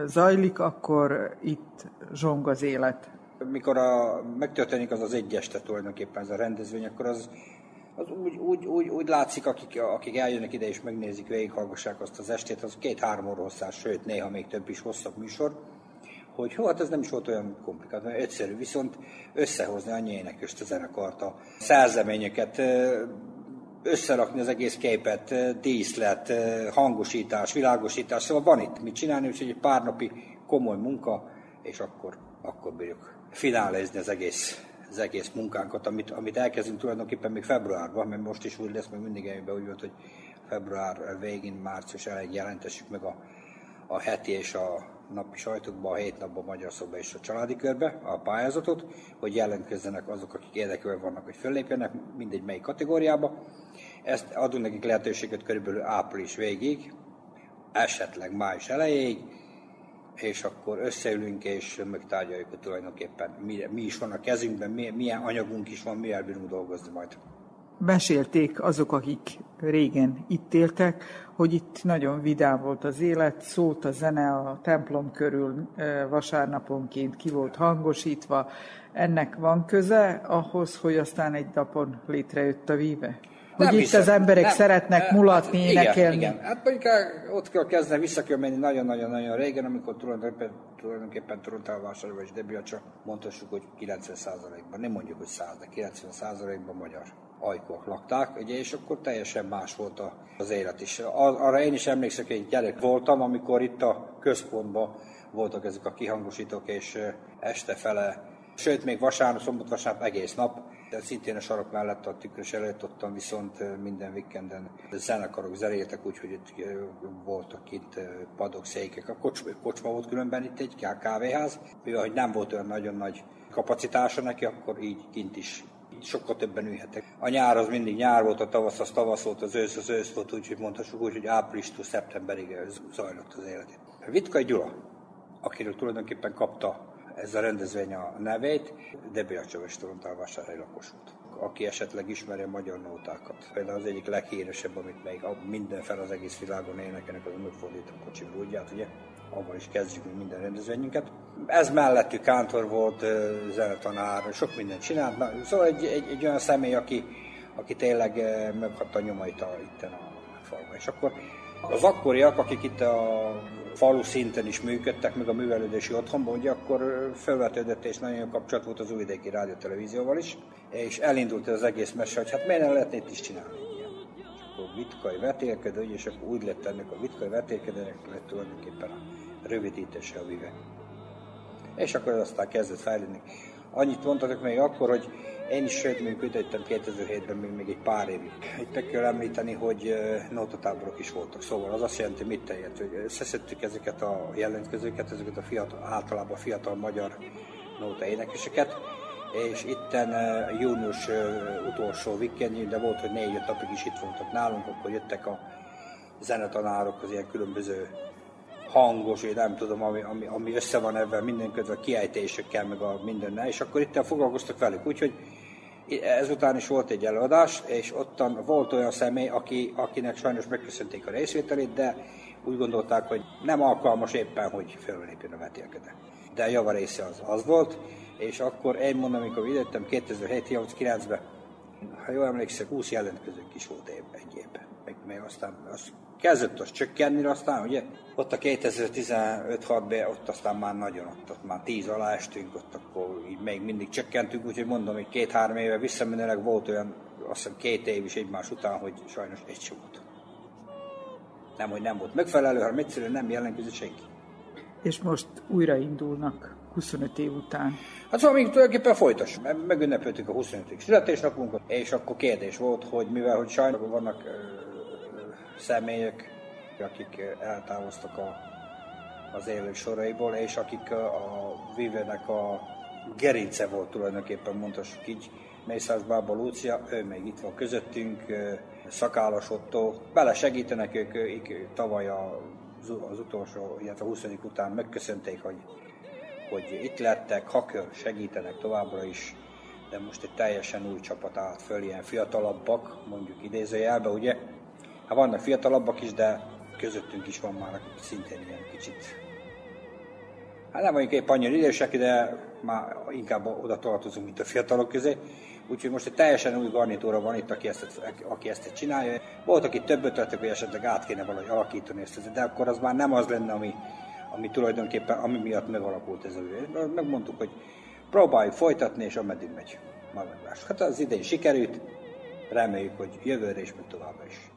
zajlik, akkor itt zsong az élet. mikor a, megtörténik az az egy este tulajdonképpen ez a rendezvény, akkor az, az úgy, úgy, úgy, úgy látszik, akik, akik eljönnek ide és megnézik, végighallgassák azt az estét, az két-három óra hosszás, sőt, néha még több is hosszabb műsor, hogy hó, hát ez nem is volt olyan komplikált, mert egyszerű, viszont összehozni annyi énekest a zenekart, a szerzeményeket, összerakni az egész képet, díszlet, hangosítás, világosítás, szóval van itt mit csinálni, úgyhogy egy pár napi komoly munka, és akkor, akkor bírjuk finálézni az egész, az egész munkánkat, amit, amit elkezdünk tulajdonképpen még februárban, mert most is úgy lesz, mert mindig eljön úgy volt, hogy február végén, március elején jelentessük meg a, a heti és a napi sajtókban, a hét napban, magyar szoba és a családi körbe a pályázatot, hogy jelentkezzenek azok, akik érdekelve vannak, hogy föllépjenek, mindegy melyik kategóriába. Ezt adunk nekik lehetőséget körülbelül április végig, esetleg május elejéig, és akkor összeülünk és megtárgyaljuk, hogy tulajdonképpen mi, mi is van a kezünkben, milyen anyagunk is van, mivel bírunk dolgozni majd mesélték azok, akik régen itt éltek, hogy itt nagyon vidám volt az élet, szólt a zene a templom körül vasárnaponként ki volt hangosítva. Ennek van köze ahhoz, hogy aztán egy napon létrejött a víve? Hogy nem itt hiszem, az emberek nem, szeretnek mulatni, hát, énekelni. Igen, igen. Hát mondjuk ott kell kezdeni, vissza kell menni nagyon-nagyon-nagyon régen, amikor tulajdonképpen, tulajdonképpen Torontálvásárba és Debiacsa mondhassuk, hogy 90%-ban, nem mondjuk, hogy 100, de 90%-ban magyar ajkok lakták, ugye, és akkor teljesen más volt az élet is. Arra én is emlékszek, egy gyerek voltam, amikor itt a központban voltak ezek a kihangosítók, és este fele, sőt, még vasárnap, szombat, vasárnap egész nap, de szintén a sarok mellett a tükrös előtt ottan viszont minden vikenden zenekarok zenéltek, úgyhogy itt voltak itt padok, székek. A kocsma, kocsma volt különben itt egy kávéház, mivel hogy nem volt olyan nagyon nagy kapacitása neki, akkor így kint is sokkal többen ülhetek. A nyár az mindig nyár volt, a tavasz az tavasz volt, az ősz az ősz volt, úgyhogy mondhassuk úgy, hogy áprilistól szeptemberig zajlott az élet. Vitkai Gyula, akiről tulajdonképpen kapta ez a rendezvény a nevét, Debiacsovas Torontál lakos volt aki esetleg ismeri a magyar nótákat. Például az egyik leghíresebb, amit még minden fel az egész világon énekelnek, az a megfordított kocsi ugye? Abban is kezdjük minden rendezvényünket. Ez mellettük kántor volt, zenetanár, sok mindent csinált. Na, szóval egy, egy, egy, olyan személy, aki, aki tényleg meghatta nyomait a, itten a falban. És akkor az akkoriak, akik itt a falu szinten is működtek, meg a művelődési otthonban, ugye akkor felvetődött és nagyon jó kapcsolat volt az újvidéki rádió-televízióval is, és elindult az egész mese, hogy hát miért nem lehetne itt is csinálni. És akkor vitkai vetélkedő, és akkor úgy lett ennek a vitkai vetélkedőnek lett tulajdonképpen a rövidítése a vive. És akkor aztán kezdett fejlődni. Annyit mondhatok még akkor, hogy én is sőt, még ütöttem 2007-ben még, még egy pár évig. Itt meg kell említeni, hogy notatáborok is voltak. Szóval az azt jelenti, mit teljött, hogy összeszedtük ezeket a jelentkezőket, ezeket a fiatal, általában fiatal magyar nóta énekeseket, és itten június utolsó vikendjén, de volt, hogy négy-öt napig is itt voltak nálunk, akkor jöttek a zenetanárok az ilyen különböző hangos, vagy nem tudom, ami, ami, ami össze van ebben mindenködve a kiejtésekkel, meg a mindennel, és akkor itt foglalkoztak velük. Úgyhogy ezután is volt egy előadás, és ottan volt olyan személy, aki, akinek sajnos megköszönték a részvételét, de úgy gondolták, hogy nem alkalmas éppen, hogy fölépjön a vetélkedő. De a java része az, az volt, és akkor én mondom, amikor videóttem 2007-2009-ben, ha jól emlékszem, 20 jelentkezők is volt egy évben. Meg, meg aztán az kezdett az csökkenni, aztán ugye ott a 2015-6-ban, ott aztán már nagyon, ott, ott már 10 alá estünk, ott akkor így még mindig csökkentünk, úgyhogy mondom, hogy két-három éve visszamenőleg volt olyan, azt hiszem két év is egymás után, hogy sajnos egy sem volt. Nem, hogy nem volt megfelelő, hanem egyszerűen nem jelentkezett senki. És most újraindulnak 25 év után. Hát szóval még tulajdonképpen folytas. Megünnepeltük a 25. születésnapunkat, és akkor kérdés volt, hogy mivel hogy sajnos vannak személyek, akik eltávoztak a, az élők soraiból, és akik a Vivenek a gerince volt tulajdonképpen, mondhassuk így, Mészász Bába Lúcia, ő még itt van közöttünk, Szakálas Otto, bele segítenek ők, ők tavaly a, az utolsó, illetve a 20. után megköszönték, hogy, hogy itt lettek, hakör segítenek továbbra is, de most egy teljesen új csapat állt föl, ilyen fiatalabbak, mondjuk idézőjelbe, ugye, Hát vannak fiatalabbak is, de közöttünk is van már, akik szintén ilyen kicsit Hát nem vagyunk épp annyira idősek, de már inkább oda tartozunk, mint a fiatalok közé. Úgyhogy most egy teljesen új garnitúra van itt, aki ezt, aki ezt csinálja. Volt, aki több ötletek, hogy esetleg át kéne valahogy alakítani ezt, de akkor az már nem az lenne, ami, ami tulajdonképpen, ami miatt megalakult ez a ügy. Megmondtuk, hogy próbáljuk folytatni, és ameddig megy. Magadás. Hát az idén sikerült, reméljük, hogy jövőre is, meg továbbra is.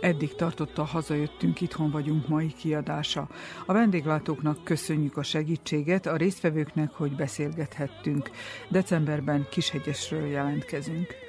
Eddig tartott a Hazajöttünk, itthon vagyunk mai kiadása. A vendéglátóknak köszönjük a segítséget, a résztvevőknek, hogy beszélgethettünk. Decemberben Kishegyesről jelentkezünk.